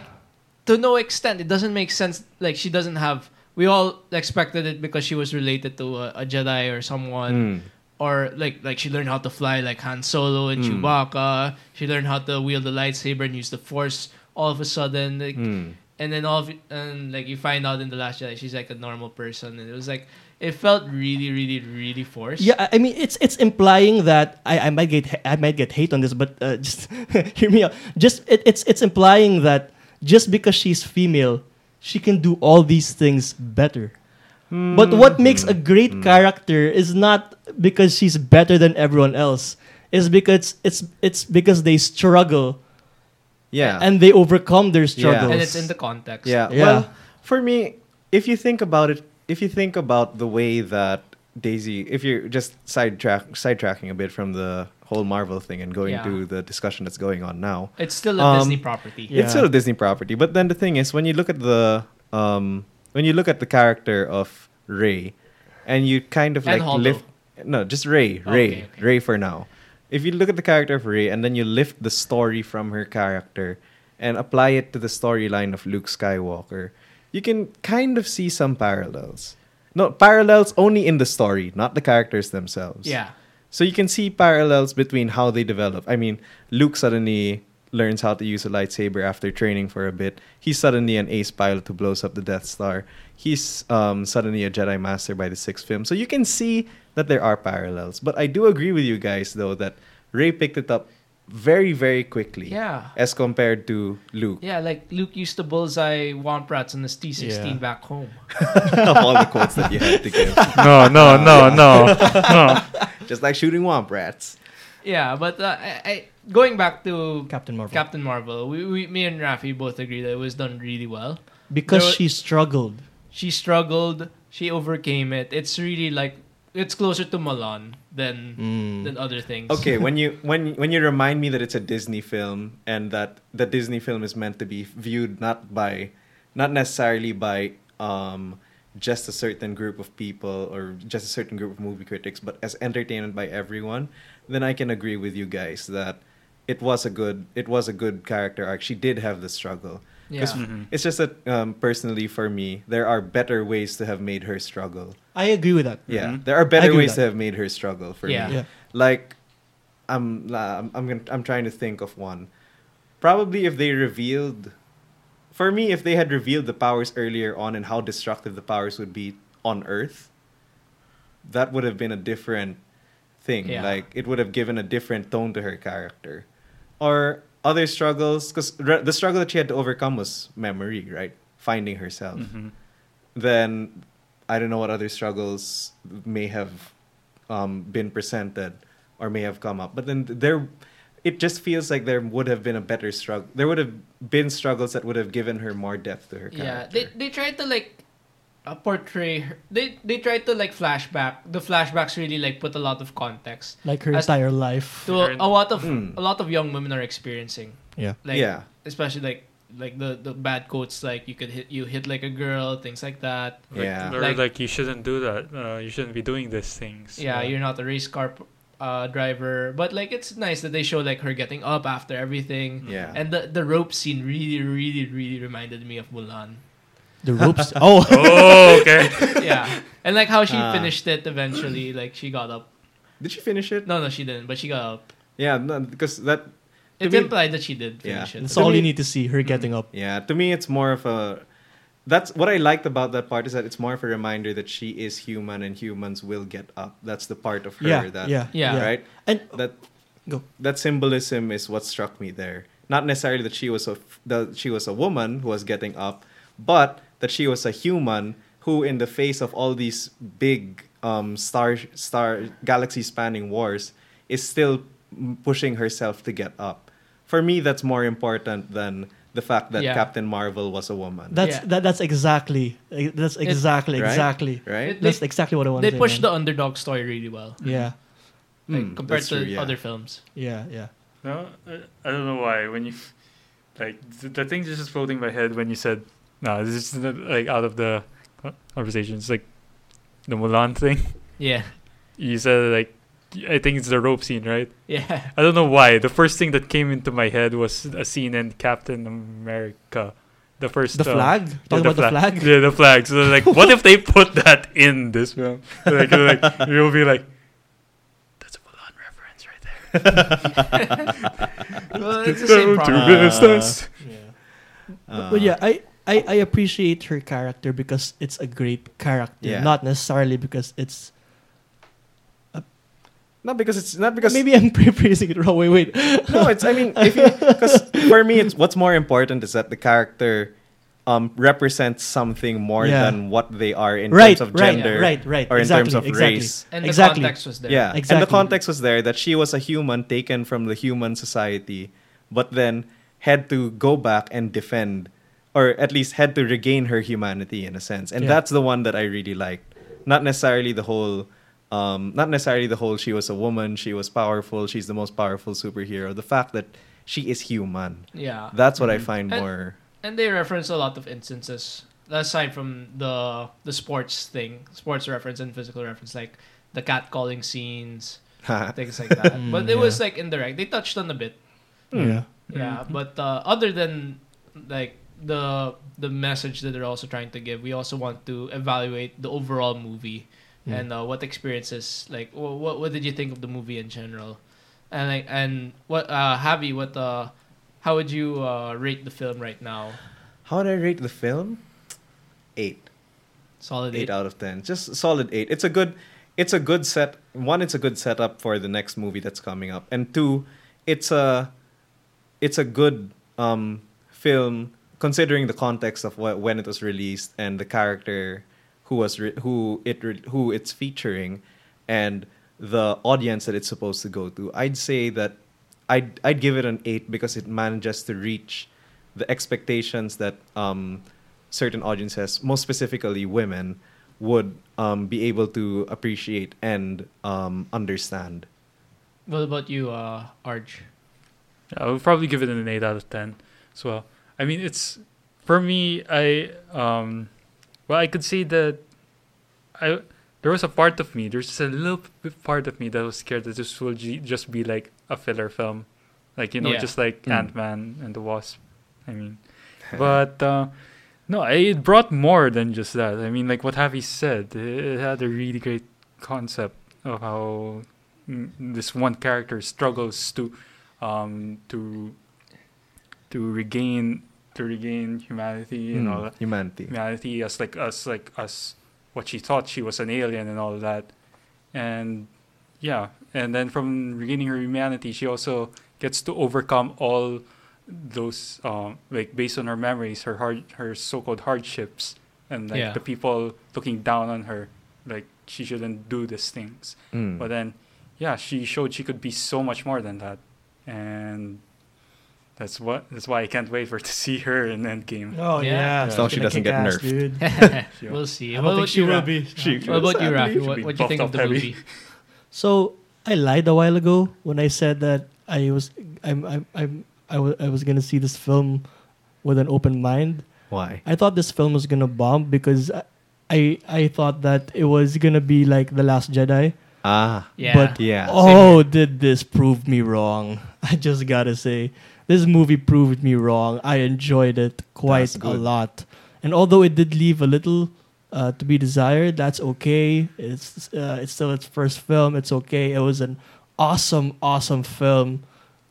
to no extent, it doesn't make sense. Like she doesn't have. We all expected it because she was related to a, a Jedi or someone, Mm. or like like she learned how to fly like Han Solo and Mm. Chewbacca. She learned how to wield the lightsaber and use the Force. All of a sudden, like, Mm. and then all of and like you find out in the Last Jedi, she's like a normal person, and it was like it felt really, really, really forced. Yeah, I- I mean it's it's implying that I, I might get I might get hate on this, but uh, just hear me out. Just it, it's it's implying that just because she's female, she can do all these things better. But what hmm. makes a great hmm. character is not because she's better than everyone else. Is because it's it's because they struggle Yeah. and they overcome their struggles. and it's in the context. Yeah. Yeah. Well, for me, if you think about it, if you think about the way that Daisy, if you're just sidetrack sidetracking a bit from the whole Marvel thing and going Yeah. to the discussion that's going on now, It's still a Um, Disney property. Yeah. it's still a Disney property. But then the thing is, when you look at the um, when you look at the character of Rey, and you kind of And like Holdo. lift no, just Rey, Rey, Okay, okay. Rey for now. If you look at the character of Rey and then you lift the story from her character and apply it to the storyline of Luke Skywalker, you can kind of see some parallels. No, parallels only in the story, not the characters themselves. Yeah. So you can see parallels between how they develop. I mean, Luke suddenly learns how to use a lightsaber after training for a bit. He's suddenly an ace pilot who blows up the Death Star. He's um, suddenly a Jedi Master by the sixth film. So you can see that there are parallels. But I do agree with you guys, though, that Rey picked it up very, very quickly Yeah. as compared to Luke. Yeah, like Luke used to bullseye Womp Rats on his T16 Yeah. back home. of all the quotes that you had to give. No, no, no, no, no. Just like shooting womp rats. yeah, but uh, I, I going back to Captain Marvel. Captain Marvel, we, we me and Rafi both agree that it was done really well. because there- she struggled. She struggled, she overcame it. It's really like it's closer to Mulan than Mm. than other things. Okay, when you when when you remind me that it's a Disney film and that the Disney film is meant to be viewed not by not necessarily by um just a certain group of people or just a certain group of movie critics, but as entertainment by everyone, then I can agree with you guys that it was a good it was a good character arc. She did have the struggle. Yeah. Mhm. It's just that um, personally for me, there are better ways to have made her struggle. I agree with that. Yeah, Mhm. there are better ways to have made her struggle for Yeah. me. Yeah. Like, I'm I'm I'm, gonna, I'm trying to think of one. Probably if they revealed, for me, if they had revealed the powers earlier on and how destructive the powers would be on Earth, that would have been a different thing. Yeah. Like it would have given a different tone to her character, or other struggles. Because the struggle that she had to overcome was memory, right? Finding herself Mhm. then I don't know what other struggles may have um, been presented or may have come up. But then there, it just feels like there would have been a better struggle. There would have been struggles that would have given her more depth to her character. Yeah, they they tried to like uh, portray her. They they tried to like flashback. The flashbacks really like put a lot of context Like her entire life. to a, a lot of Mm. a lot of young women are experiencing. Yeah. Like Yeah. especially like like the the bad quotes like you could hit you hit like a girl things like that. Like, Yeah. Or Like- like, you shouldn't do that. Uh, you shouldn't be doing these things. Yeah, Uh, you're not a race car uh, driver, but like it's nice that they show like her getting up after everything. Yeah. And the the rope scene really really really reminded me of Mulan. The ropes. oh. Oh, okay. yeah, and like how she Ah. finished it eventually, like she got up. Did she finish it? No, no, she didn't, but she got up. Yeah, no, because that. to It's me- implied that she did Yeah. finish it. That's all me- you need to see. Her getting up. Yeah, to me, it's more of a. That's what I liked about that part is that it's more of a reminder that she is human and humans will get up. That's the part of her Yeah. that Yeah. Yeah. right And that Go. that symbolism is what struck me there. Not necessarily that she was a that she was a woman who was getting up, but that she was a human who, in the face of all these big um, star star galaxy spanning wars, is still pushing herself to get up. For me, that's more important than the fact that Yeah. Captain Marvel was a woman. that's Yeah. that, that's exactly that's exactly Right? exactly right? It- that's They- exactly what I wanted. They to say, pushed the underdog story really well, Yeah. like, Mm, compared that's to true, yeah. other films. Yeah. Yeah. No, I, I don't know why. When you, like, the, the thing just floating in my head when you said, no, this is not, like out of the co- conversation. It's like the Mulan thing. Yeah, You said like, I think it's the rope scene, right? yeah, I don't know why. The first thing that came into my head was a scene in Captain America. The first The uh, flag. yeah, Talking about the flag. Yeah, the flag. So like, what if they put that in this film? Like, like you'll be like, that's a Mulan reference right there. well, it's the same Down to problem. business. Yeah. Uh, but yeah, I, I I appreciate her character because it's a great character, Yeah. not necessarily because it's. Not because it's not because Maybe I'm praising it wrong. Wait, wait. no, it's. I mean, if because for me, it's what's more important is that the character um, represents something more Yeah. than what they are in right, terms of right, gender right, right. or in exactly, terms of exactly. race. And the Exactly. context was there. Yeah, exactly. and the context was there that she was a human taken from the human society, but then had to go back and defend, or at least had to regain her humanity in a sense, and Yeah. that's the one that I really liked. Not necessarily the whole, um, not necessarily the whole. She was a woman. She was powerful. She's the most powerful superhero. The fact that she is human. Yeah. That's what I Mhm. find And- more. and they reference a lot of instances aside from the the sports thing, sports reference and physical reference, like the cat calling scenes, things like that. Mm, but it was like indirect. They touched on a bit. Yeah. Yeah, but uh, other than like the the message that they're also trying to give, we also want to evaluate the overall movie Mm. and uh, what experiences like wh- what what did you think of the movie in general, and like and what uh Javi, what uh how would you uh rate the film right now? How would I rate the film? Eight. Solid eight eight. out of ten. Just solid eight. It's a good it's a good set one, it's a good setup for the next movie that's coming up. And two, it's a it's a good um film considering the context of what, when it was released and the character who was re- who it re- who it's featuring and the audience that it's supposed to go to. I'd say that I'd I'd give it an eight because it manages to reach the expectations that um, certain audiences, most specifically women, would um, be able to appreciate and um, understand. What about you, uh, Arj? I would probably give it an eight out of ten as well. I mean, it's for me. I um, well, I could say that I there was a part of me. There's just a little bit part of me that was scared that this will ju- just be like a filler film, like you know, Yeah. just like Mm. Ant Man and the Wasp. I mean, but uh, no, it brought more than just that. I mean, like what Javi said, it, it had a really great concept of how mm, this one character struggles to um, to to regain to regain humanity and all Mm, that humanity. humanity as like us like us what she thought she was an alien and all that and yeah and then from regaining her humanity she also gets to overcome all those um like based on her memories her hard her so-called hardships and like Yeah. the people looking down on her like she shouldn't do these things Mm. but then yeah she showed she could be so much more than that and that's what that's why i can't wait for to see her in endgame Oh Yeah. yeah, As long as she doesn't get ass, nerfed. dude. we'll see. I What don't think about she you, will be. She- What about you, Sadly, Rafi? What, what do you think of the heavy. movie? So I lied a while ago when I said that I was I'm I'm, I'm I was gonna see this film with an open mind. Why? I thought this film was gonna bomb because I I, I thought that it was gonna be like the Last Jedi. Ah, Yeah. But yeah. oh, did this prove me wrong? I just gotta say, this movie proved me wrong. I enjoyed it quite a lot, and although it did leave a little uh, to be desired, that's okay. It's uh, it's still its first film. It's okay. It was an awesome, awesome film,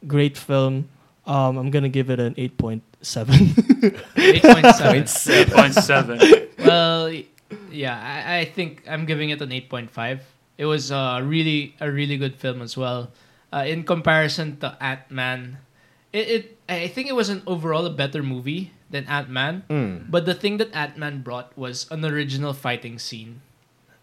great film. Um, I'm gonna give it an eight point seven. 8.7. 8.7 well, yeah, I, I think I'm giving it an 8.5. It was uh, really a really good film as well. Uh, in comparison to Ant Man, it, it I think it was an overall a better movie than Ant Man. Mm. But the thing that Ant Man brought was an original fighting scene,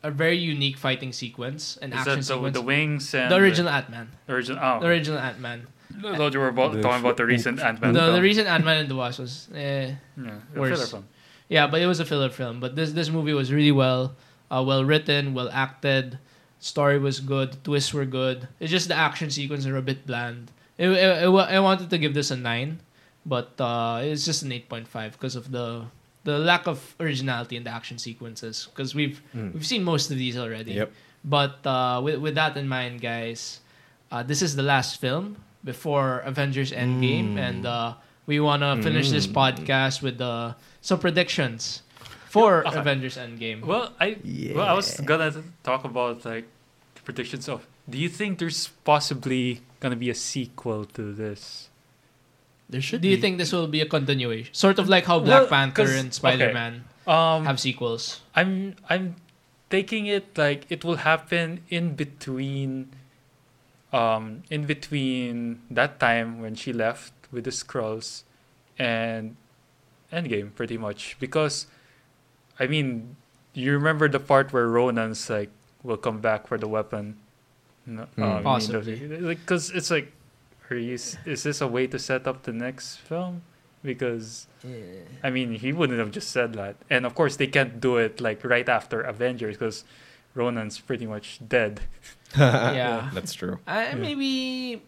a very unique fighting sequence, an Is action that the, sequence. the wings and the original Ant Man. the original oh The original Ant Man. I thought you were about, The talking about the recent. Ant-Man The, film. the reason Ant Man and the Wasp was eh, yeah, worse. filler film. Yeah, but it was a filler film. But this this movie was really well, uh, well written, well acted. Story was good. Twists were good. It's just the action sequences are a bit bland. It, it, it I wanted to give this a nine, but uh, it's just an eight point five because of the the lack of originality in the action sequences. Because we've Mm. we've seen most of these already. Yep. But uh, with with that in mind, guys, uh, this is the last film before Avengers Endgame, Mm. and uh, we wanna finish this Mm. podcast with uh, some predictions for Yeah, okay. Avengers Endgame. Well, I well I was gonna talk about like predictions of. Do you think there's possibly gonna be a sequel to this? there should. Do you think this will be a continuation, sort of like how Black Well, Panther 'cause- and Spider Man Um, have sequels? I'm I'm taking it like it will happen in between um in between that time when she left with the Skrulls and endgame pretty much because I mean you remember the part where Ronan's like will come back for the weapon no, Hmm. um, Possibly. like because it's like are you, is this a way to set up the next film because I mean, he wouldn't have just said that. And of course, they can't do it like right after Avengers because Ronan's pretty much dead. yeah. That's true. I Yeah. maybe.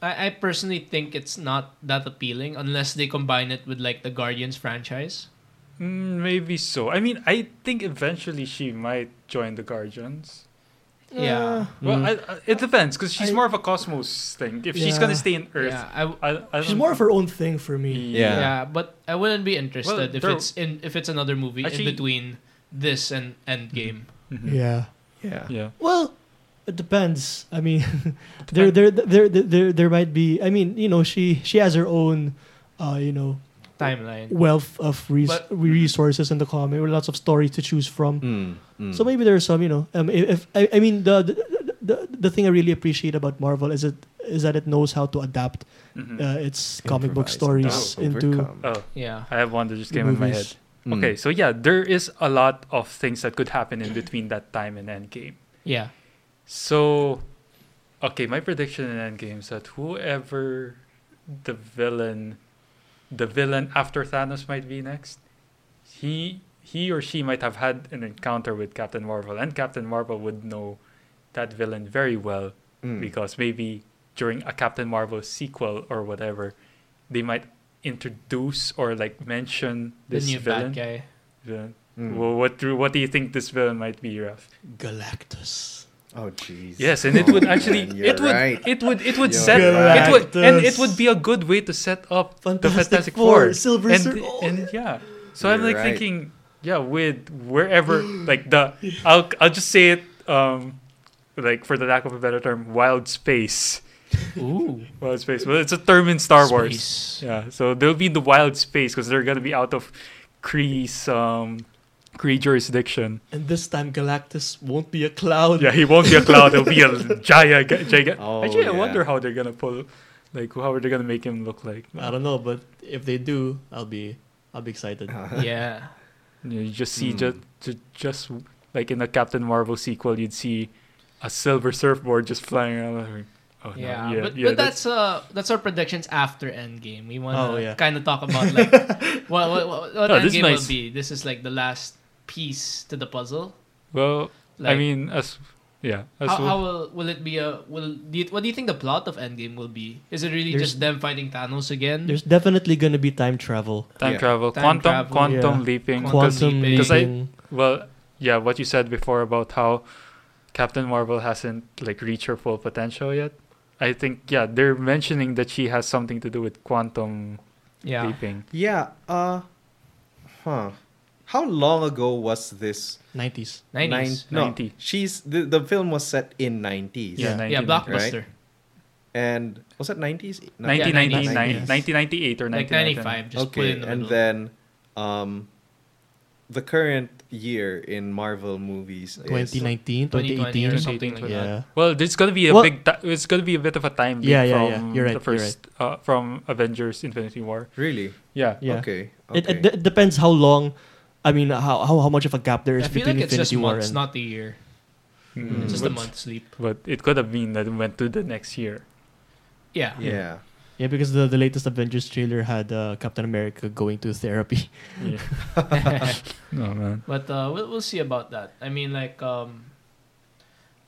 I, I personally think it's not that appealing unless they combine it with like the Guardians franchise. Mm, maybe so. I mean, I think eventually she might join the Guardians. Yeah. Well, Mm. I, I, it depends because she's I- more of a cosmos thing. If she's gonna stay in Earth, Yeah, I, I, I She's don't- more of her own thing for me. Yeah. yeah. but I wouldn't be interested Well, if it's in if it's another movie Actually- in between this and Endgame. Mhm. Yeah. Yeah. Yeah. Well, it depends. I mean, there, there, there, there, there, there might be. I mean, you know, she she has her own, uh, you know, Timeline. wealth of res- But- resources in the comic, with lots of stories to choose from. Mm, mm. So maybe there's some, you know, um, if, if I, I mean the, the the the thing I really appreciate about Marvel is it is that it knows how to adapt Mhm. uh, its comic book Improvise, stories oh, into overcome. oh, Yeah. I have one that just came in my head. Mm. Okay, so yeah, there is a lot of things that could happen in between that time and Endgame. Yeah. So, okay, my prediction in Endgame is that whoever the villain, the villain after Thanos might be next, he he or she might have had an encounter with Captain Marvel, and Captain Marvel would know that villain very well Mm. because maybe during a Captain Marvel sequel or whatever, they might introduce or like mention The this new villain. bad guy. villain. Mm. Well, what do- what do you think this villain might be, Raf? Galactus. Oh jeez. Yes, and it Oh, would actually man, it would right. it would it would You're set right. it would and it would be a good way to set up the Fantastic Fantastic Four, Four, Silver and, Sur- oh, and yeah. So I'm like right. thinking, yeah, with wherever like the I'll I'll just say it um like for the lack of a better term, wild space, Ooh. wild space. Well, it's a term in Star Wars. Yeah, so there'll be in the wild space because they're gonna be out of Kree's um Kree jurisdiction. And this time Galactus won't be a cloud. Yeah, he won't be a cloud. He'll be a giant, giant. Oh, Actually, I wonder how they're gonna pull, like, how are they gonna make him look like? I don't know, but if they do, I'll be I'll be excited. Yeah. You, know, you just see Hmm. just, just, just like in the Captain Marvel sequel, you'd see a silver surfboard just flying around. Like, Oh, no, Yeah, yeah, but, yeah. but that's uh that's our predictions after Endgame. We want to Oh, yeah. kind of talk about like what what, what, what No, this is Endgame nice. will be. This is like the last piece to the puzzle. well. Like, I mean, as yeah, as how, well- how will will it be a will do you, what do you think the plot of Endgame will be? Is it really just them fighting Thanos again? There's definitely gonna be time travel. time yeah. travel, Time quantum, travel. quantum Yeah. leaping. Quantum Quantum leaping. Because I- Well, yeah, what you said before about how Captain Marvel hasn't like reached her full potential yet. I think yeah, they're mentioning that she has something to do with quantum yeah. leaping. Yeah. Uh. Huh. How long ago was this? 90s. 90s. Nine, no, 90. she's the the film was set in nineties. Yeah, Yeah, 1990. blockbuster. And was it nineties? 1999, 90s. 1998 or Like 1999. 95, just put it okay, the and then, um, the current year in Marvel movies is 2019, 2020 or something like that. Well, there's gonna be a Well- big. Ti- it's gonna be a bit of a time leap Yeah, yeah, from yeah. You're right, the you're first uh, from Avengers: Infinity War. really Yeah. Yeah. okay. It, it, d- depends how long. I mean, how how, how much of a gap there is I feel between like it's Infinity just War months, and not the year. Mm, It's just a but- month sleep. But it could have been that it went to the next year. Yeah. yeah. yeah, because the, the latest Avengers trailer had uh, Captain America going to therapy. Yeah. no man. But uh, we'll we'll see about that. I mean, like um,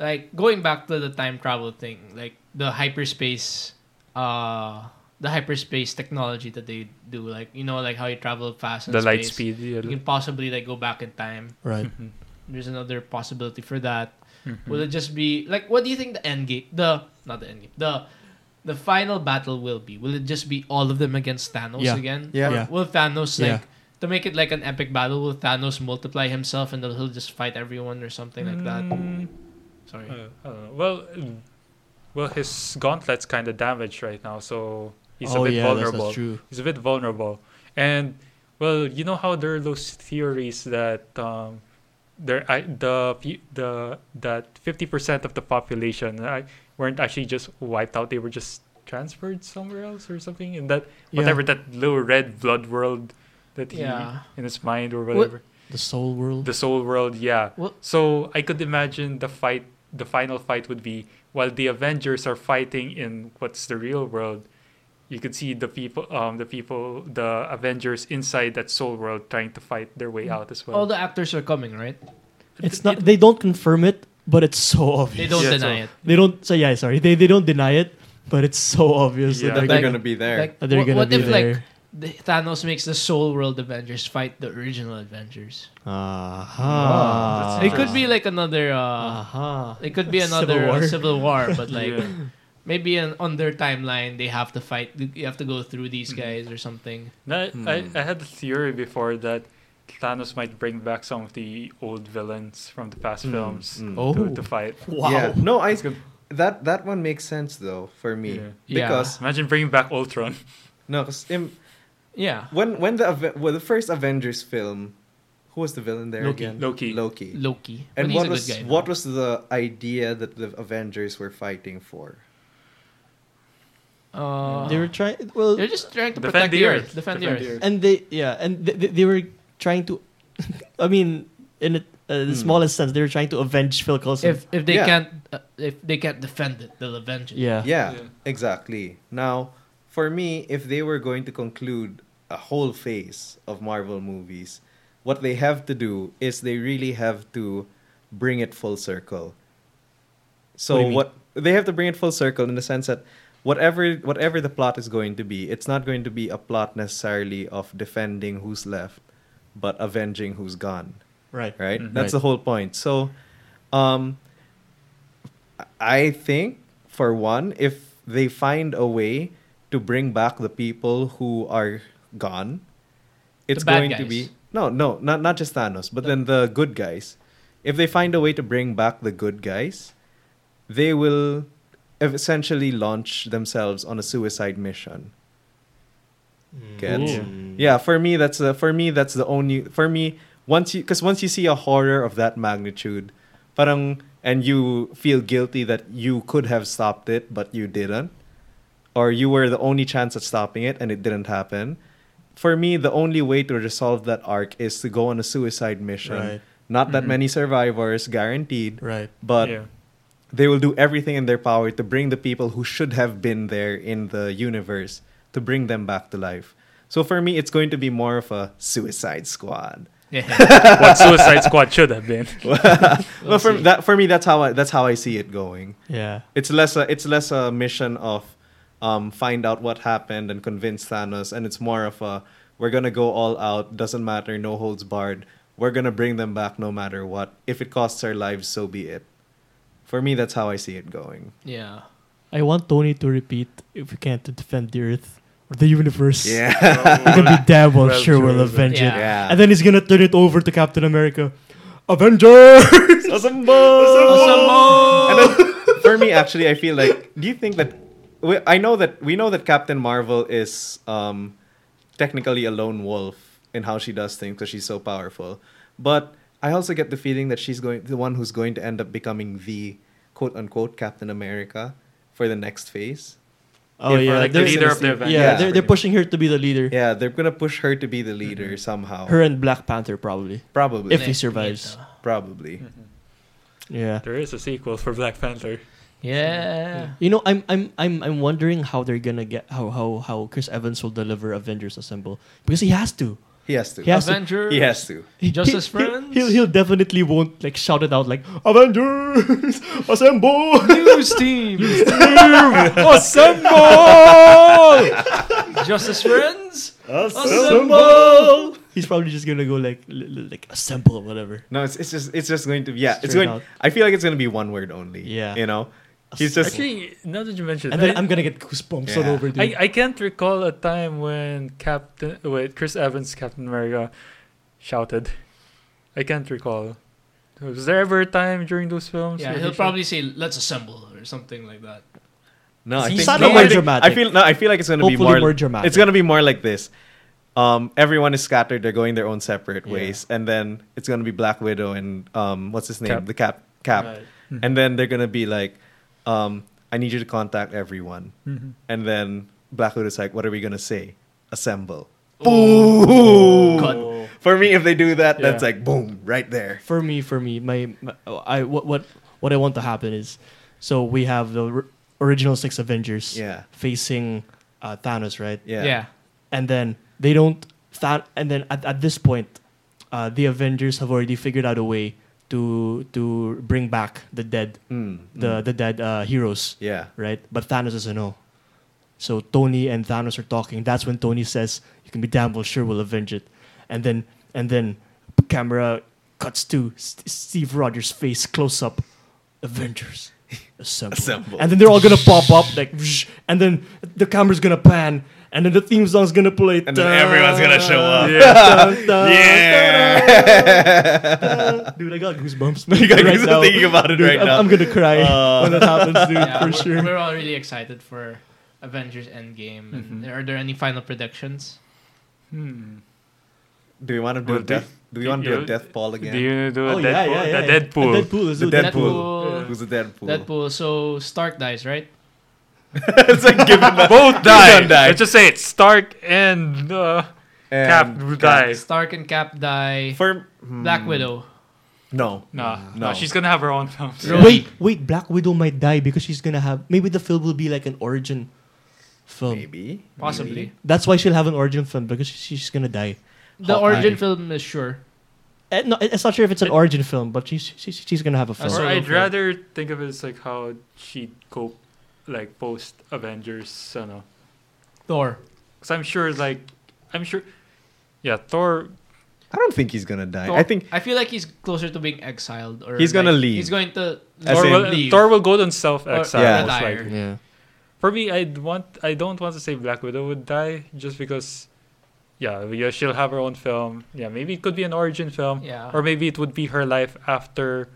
like going back to the time travel thing, like the hyperspace, uh, the hyperspace technology that they do, like you know, like how you travel fast in The light speed. Yeah. You can possibly like go back in time. Right. Mhm. There's another possibility for that. Mhm. Will it just be like what do you think the end game the not the end game the the final battle will be? Will it just be all of them against Thanos Yeah. again? Yeah. Or Yeah. Will Thanos Yeah. like to make it like an epic battle? Will Thanos multiply himself and he'll just fight everyone or something like that? Mm, Sorry. uh, I don't know. Well, well, his gauntlet's kind of damaged right now, so he's oh a bit yeah, vulnerable. that's true. He's a bit vulnerable, and well, you know how there are those theories that um, there I, the the that fifty percent of the population I, weren't actually just wiped out; they were just transferred somewhere else or something. And that Yeah. whatever that little red blood world that he Yeah. in his mind or What- whatever. The Soul World. The soul world, yeah. Well- so I could imagine the fight, the final fight would be while the Avengers are fighting in what's the real world. You could see the people, um, the people, the Avengers inside that soul world trying to fight their way out as well. All the actors are coming, right? it's not. They don't confirm it, but it's so obvious. They don't Yeah, deny so- it. They don't. So yeah, sorry. They they don't deny it, but it's so obvious Yeah. that That they're they're Like- gonna be there. Like, they're what, gonna what be if there. like the, Thanos makes the Soul World Avengers fight the original Avengers? Aha. Oh, It could be like another. Uh, Aha. It could be Civil another War. uh, civil war, but like Yeah. Maybe an, on their timeline they have to fight. You have to go through these Mhm. guys or something. Now, I, Hmm. I had a theory before that Thanos might bring back some of the old villains from the past Mm, films mm. Oh. to, to fight. Wow. Yeah. No, I It's that that one makes sense though for me Yeah. Yeah. because Imagine bringing back Ultron. no, 'cause im- Yeah, when when the Ave- well, the first Avengers film, who was the villain there Loki. again? Loki. Loki. Loki. And what was guy. what was the idea that the Avengers were fighting for? Uh, They were trying. Well, they're just trying to Defend protect the the Earth. Earth. Defend the Defend Earth. the Earth. and they yeah, and they, they, they were trying to. I mean, in it uh, the Hmm. smallest sense. they were trying to avenge Phil Coulson. If if they Yeah. can't uh, if they can't defend it, they'll avenge it. yeah. Yeah, Yeah. exactly. Now, for me, if they were going to conclude a whole phase of Marvel movies, what they have to do is they really have to bring it full circle. So What do you mean? what they have to bring it full circle in the sense that whatever whatever the plot is going to be, it's not going to be a plot necessarily of defending who's left, but avenging who's gone Right. right? Mhm. That's Right. the whole point. So, um, I think for one, if they find a way to bring back the people who are gone, it's going to be no, no, not not just Thanos, but then the good guys. If they find a way to bring back the good guys, they will essentially launch themselves on a suicide mission. Yeah, for me that's the for me that's the only for me once you because once you see a horror of that magnitude, parang and you feel guilty that you could have stopped it but you didn't, or you were the only chance at stopping it and it didn't happen. For me, the only way to resolve that arc is to go on a suicide mission. Right. Not that Mhm. many survivors guaranteed, Right. but yeah. They will do everything in their power to bring the people who should have been there in the universe to bring them back to life. So for me, it's going to be more of a Suicide Squad. Yeah. what Suicide Squad should have been. well, for that for me, that's how I that's how I see it going. Yeah. It's less a it's less a mission of um, find out what happened and convince Thanos, and it's more of a we're gonna go all out. Doesn't matter, no holds barred. We're gonna bring them back no matter what. If it costs our lives, so be it. For me, that's how I see it going. yeah. I want Tony to repeat if we can't to defend the Earth or the universe. Yeah. We're gonna be damn well, Well, sure we'll avenge it. yeah. And then he's gonna turn it over to Captain America. Avengers! Assemble! And then, for me, actually, I feel like. Do you think that? We, I know that we know that Captain Marvel is um, technically a lone wolf in how she does things because she's so powerful. But I also get the feeling that she's going, the one who's going to end up becoming the quote unquote Captain America for the next phase. Oh If- yeah, like the they're- leader of the yeah, Avengers. Yeah. they're, they're pushing her to be the leader. Yeah, they're gonna push her to be the leader mm-hmm. somehow. Her and Black Panther probably. probably, If he Like, survives. yeah. probably. Mm-hmm. Yeah. There is a sequel for Black Panther. Yeah. You know, I'm I'm I'm I'm wondering how they're gonna get how how how Chris Evans will deliver Avengers Assemble because he has to. He has to. He has to. Avengers. He has to. He, Justice he, he'll- Friends? He'll, he'll definitely won't like shout it out like Avengers Assemble. News team. Assemble! Justice Friends. Assemble! He's probably just gonna go like li- li- like assemble or whatever. No, it's, it's just it's just going to yeah. It's going. out. I feel like it's going to be one word only. Yeah. You know, he's just Actually, now that you mentioned, And then I, I'm gonna get goosebumps all over, dude. I, I can't recall a time when Captain wait Chris Evans Captain America shouted. I can't recall. Was there ever a time during those films? Yeah, he'll he probably say "Let's assemble" or something like that. No, I He think no, more I think- dramatic. I feel no, I feel like it's gonna be Hopefully more, more dramatic. It's gonna be more like this. Um, everyone is scattered; they're going their own separate Yeah. ways, and then it's gonna be Black Widow and um, what's his name, Cap. the Cap, Cap, Right. and then they're gonna be like, um, "I need you to contact everyone," Mhm. and then Black Hood is like, "What are we gonna say? Assemble." Boom! God. For me, if they do that, Yeah. that's like boom, right there. for me, for me, my, my I what what what I want to happen is, so we have the r- original six Avengers Yeah, facing uh, Thanos, right? yeah, Yeah. And then they don't Than- and then at, at this point, uh, the Avengers have already figured out a way to to bring back the dead, Mm, the mm. the dead uh, heroes, yeah. right? But Thanos doesn't know. So Tony and Thanos are talking. That's when Tony says, "You can be damn well sure we'll avenge it," and then and then camera cuts to St- Steve Rogers' face close up. Avengers assemble. Assemble. and then they're all gonna pop up like, and then the camera's gonna pan, and then the theme song's gonna play, And then everyone's gonna show up. Dun, dun, Yeah. dude, I got goosebumps. You got right goosebumps thinking about it Dude, right I'm, now. I'm gonna cry Uh. when that happens, dude, yeah, for we're, sure. We're all really excited for Avengers Endgame. And Mhm. Are there any final predictions? Hmm. Do we want to do Well, a death? Do we want to do a death poll again? Do you do a Oh Deadpool? yeah, yeah, yeah. The yeah. Deadpool. The Deadpool. Let's The do Deadpool. Deadpool. Yeah. Who's the Deadpool? Deadpool. So Stark dies, right? it's like given that Both die. Die. Let's just say it. Stark and uh, And Cap who die. Stark and Cap die. For Black hmm, Widow. No. Nah, No. no, she's gonna have her own film. Really? Wait, wait, Black Widow might die because she's gonna have maybe the film will be like an origin film. Maybe. Possibly. Maybe. That's why she'll have an origin film because she's gonna die. The Hawkeye. origin film is sure. Eh, no, it's not sure if it's an origin film, but she's she's, she's gonna have a film. That's Or I'd film. rather think of it as like how she'd cope, like post Avengers. I don't know. Thor. Because I'm sure, like, I'm sure, yeah, Thor. I don't think he's gonna die. Thor- I think I feel like he's closer to being exiled or He's gonna leave. He's going to Thor will, leave. Thor will go on self exile. Yeah. most retire. likely. yeah. For me, I'd want. I don't want to say Black Widow would die just because. Yeah, yeah, she'll have her own film. Yeah, maybe it could be an origin film, Yeah. or maybe it would be her life after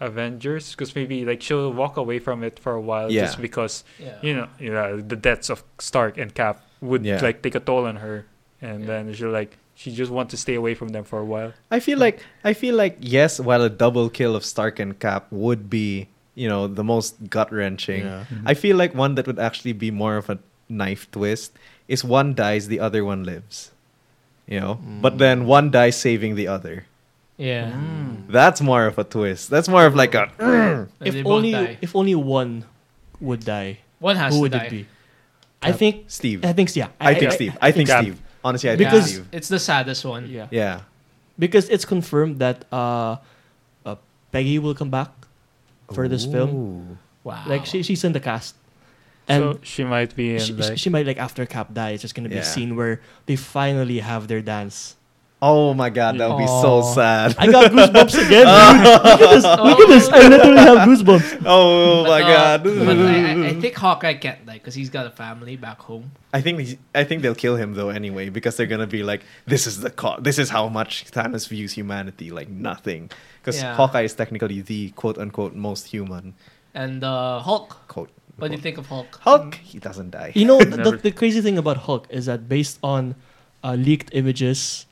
Avengers, because maybe like she'll walk away from it for a while Yeah. just because yeah. you know, you know, the deaths of Stark and Cap would Yeah. like take a toll on her, and Yeah. then she'll like she just want to stay away from them for a while. I feel like I feel like yes, while a double kill of Stark and Cap would be, you know, the most gut wrenching. Yeah. I feel like one that would actually be more of a knife twist is one dies, the other one lives. You know? Mm. But then one dies saving the other. Yeah. Mm. That's more of a twist. That's more of like a And If only die. if only one would die, One has who to would die. it be? I think Steve. I think yeah. I think Steve. I think Cap. Steve. Honestly, I Because- think Steve. It's the saddest one. Yeah. Yeah. Because it's confirmed that uh, uh Peggy will come back for this film. Wow. Like she, she's in the cast. so And she might be in she, like she might like after Cap dies, there's gonna be a scene where they finally have their dance. Oh my god, that would be so Aw. sad. I got goosebumps again. dude. Look at this. Look at this. I literally have goosebumps. Oh my uh, god. but I, I, I think Hawkeye can't die because he's got a family back home. I think he's, I think they'll kill him though anyway because they're gonna be like, this is the co- this is how much Thanos views humanity like nothing. Because Yeah. Hawkeye is technically the quote unquote most human And uh, Hulk. quote. What do you think of Hulk? Hulk, he doesn't die. You know, the, Never. the, the crazy thing about Hulk is that based on uh, leaked images,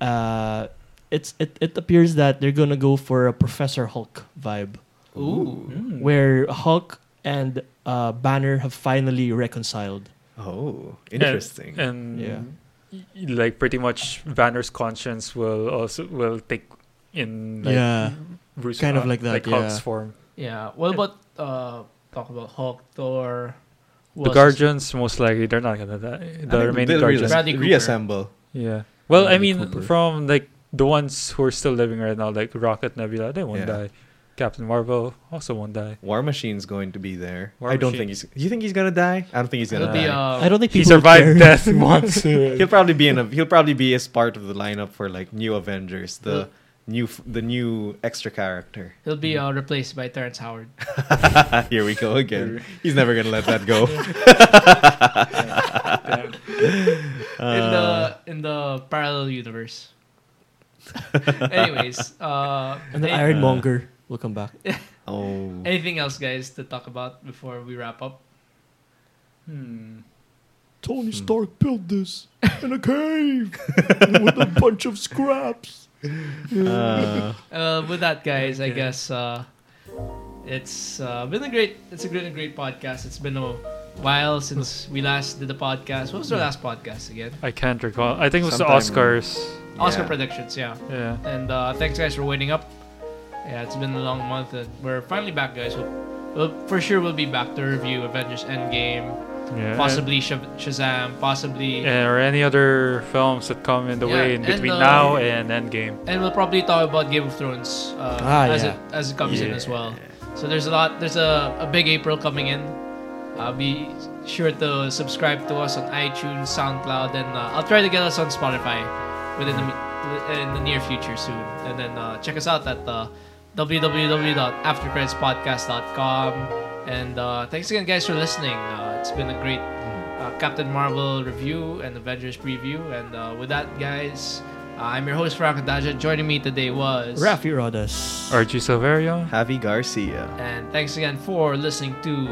uh, it's it, it appears that they're gonna go for a Professor Hulk vibe, Ooh. Mm. where Hulk and uh, Banner have finally reconciled. Oh, interesting. And, Yeah. like pretty much Banner's conscience will also will take in like, yeah, Bruce kind of uh, like that, like Hulk's yeah. form. Yeah. What about uh, talk about Hulk, Thor? The Guardians most likely they're not gonna die. I think The remaining they'll Guardians. reas- Bradley Cooper. reassemble. Yeah. Well, I mean, Cooper. from like the ones who are still living right now, like Rocket, Nebula, they won't Yeah. die. Captain Marvel also won't die. War Machine's going to be there. War I don't Machine. think he's. You think he's gonna die? I don't think he's gonna It'll be uh, I don't think He people would care. survived death once. he'll probably be in a. He'll probably be as part of the lineup for like new Avengers, the Well- new the new extra character. he'll be uh, replaced by Terrence Howard. Here we go again. He's never gonna let that go. In the in the parallel universe. Anyways, uh, And then any- Ironmonger will come back. Oh. anything else, guys, to talk about before we wrap up? Hmm. Tony Hmm. Stark built this in a cave with a bunch of scraps. Uh, Uh, with that, guys, I guess uh, it's uh, been a great. It's a great, a great podcast. It's been a while since we last did the podcast. What was our last podcast again? I can't recall. I think it was the Sometime- Oscars. Oscar predictions, yeah. Yeah. And uh, thanks, guys, for waiting up. Yeah, it's been a long month. And we're finally back, guys. We'll, we'll, for sure, we'll be back to review Avengers Endgame, Yeah. possibly Shaz- Shazam, possibly. Yeah, or any other films that come in the Yeah, way in and, between uh, now and Endgame. And we'll probably talk about Game of Thrones uh, Ah, as yeah. it as it comes in as well. So there's a lot. There's a, a big April coming in. Uh, be sure to subscribe to us on iTunes, SoundCloud, and uh, I'll try to get us on Spotify within the in the near future soon. And then uh, check us out at uh, www.aftercreditspodcast.com. And uh, thanks again, guys, for listening. Uh, it's been a great uh, Captain Marvel review and Avengers preview. And uh, with that, guys, uh, I'm your host, Frank Daja. Joining me today was Rafi Rodas. RG Silverio. Javi Garcia. And thanks again for listening to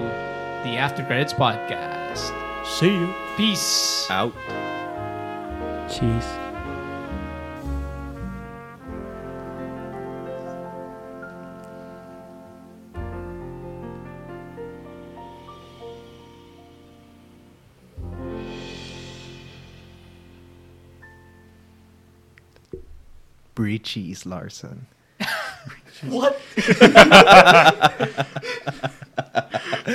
the After Credits podcast. See you. Peace. Out. Cheese. Brie Cheese Larson. What?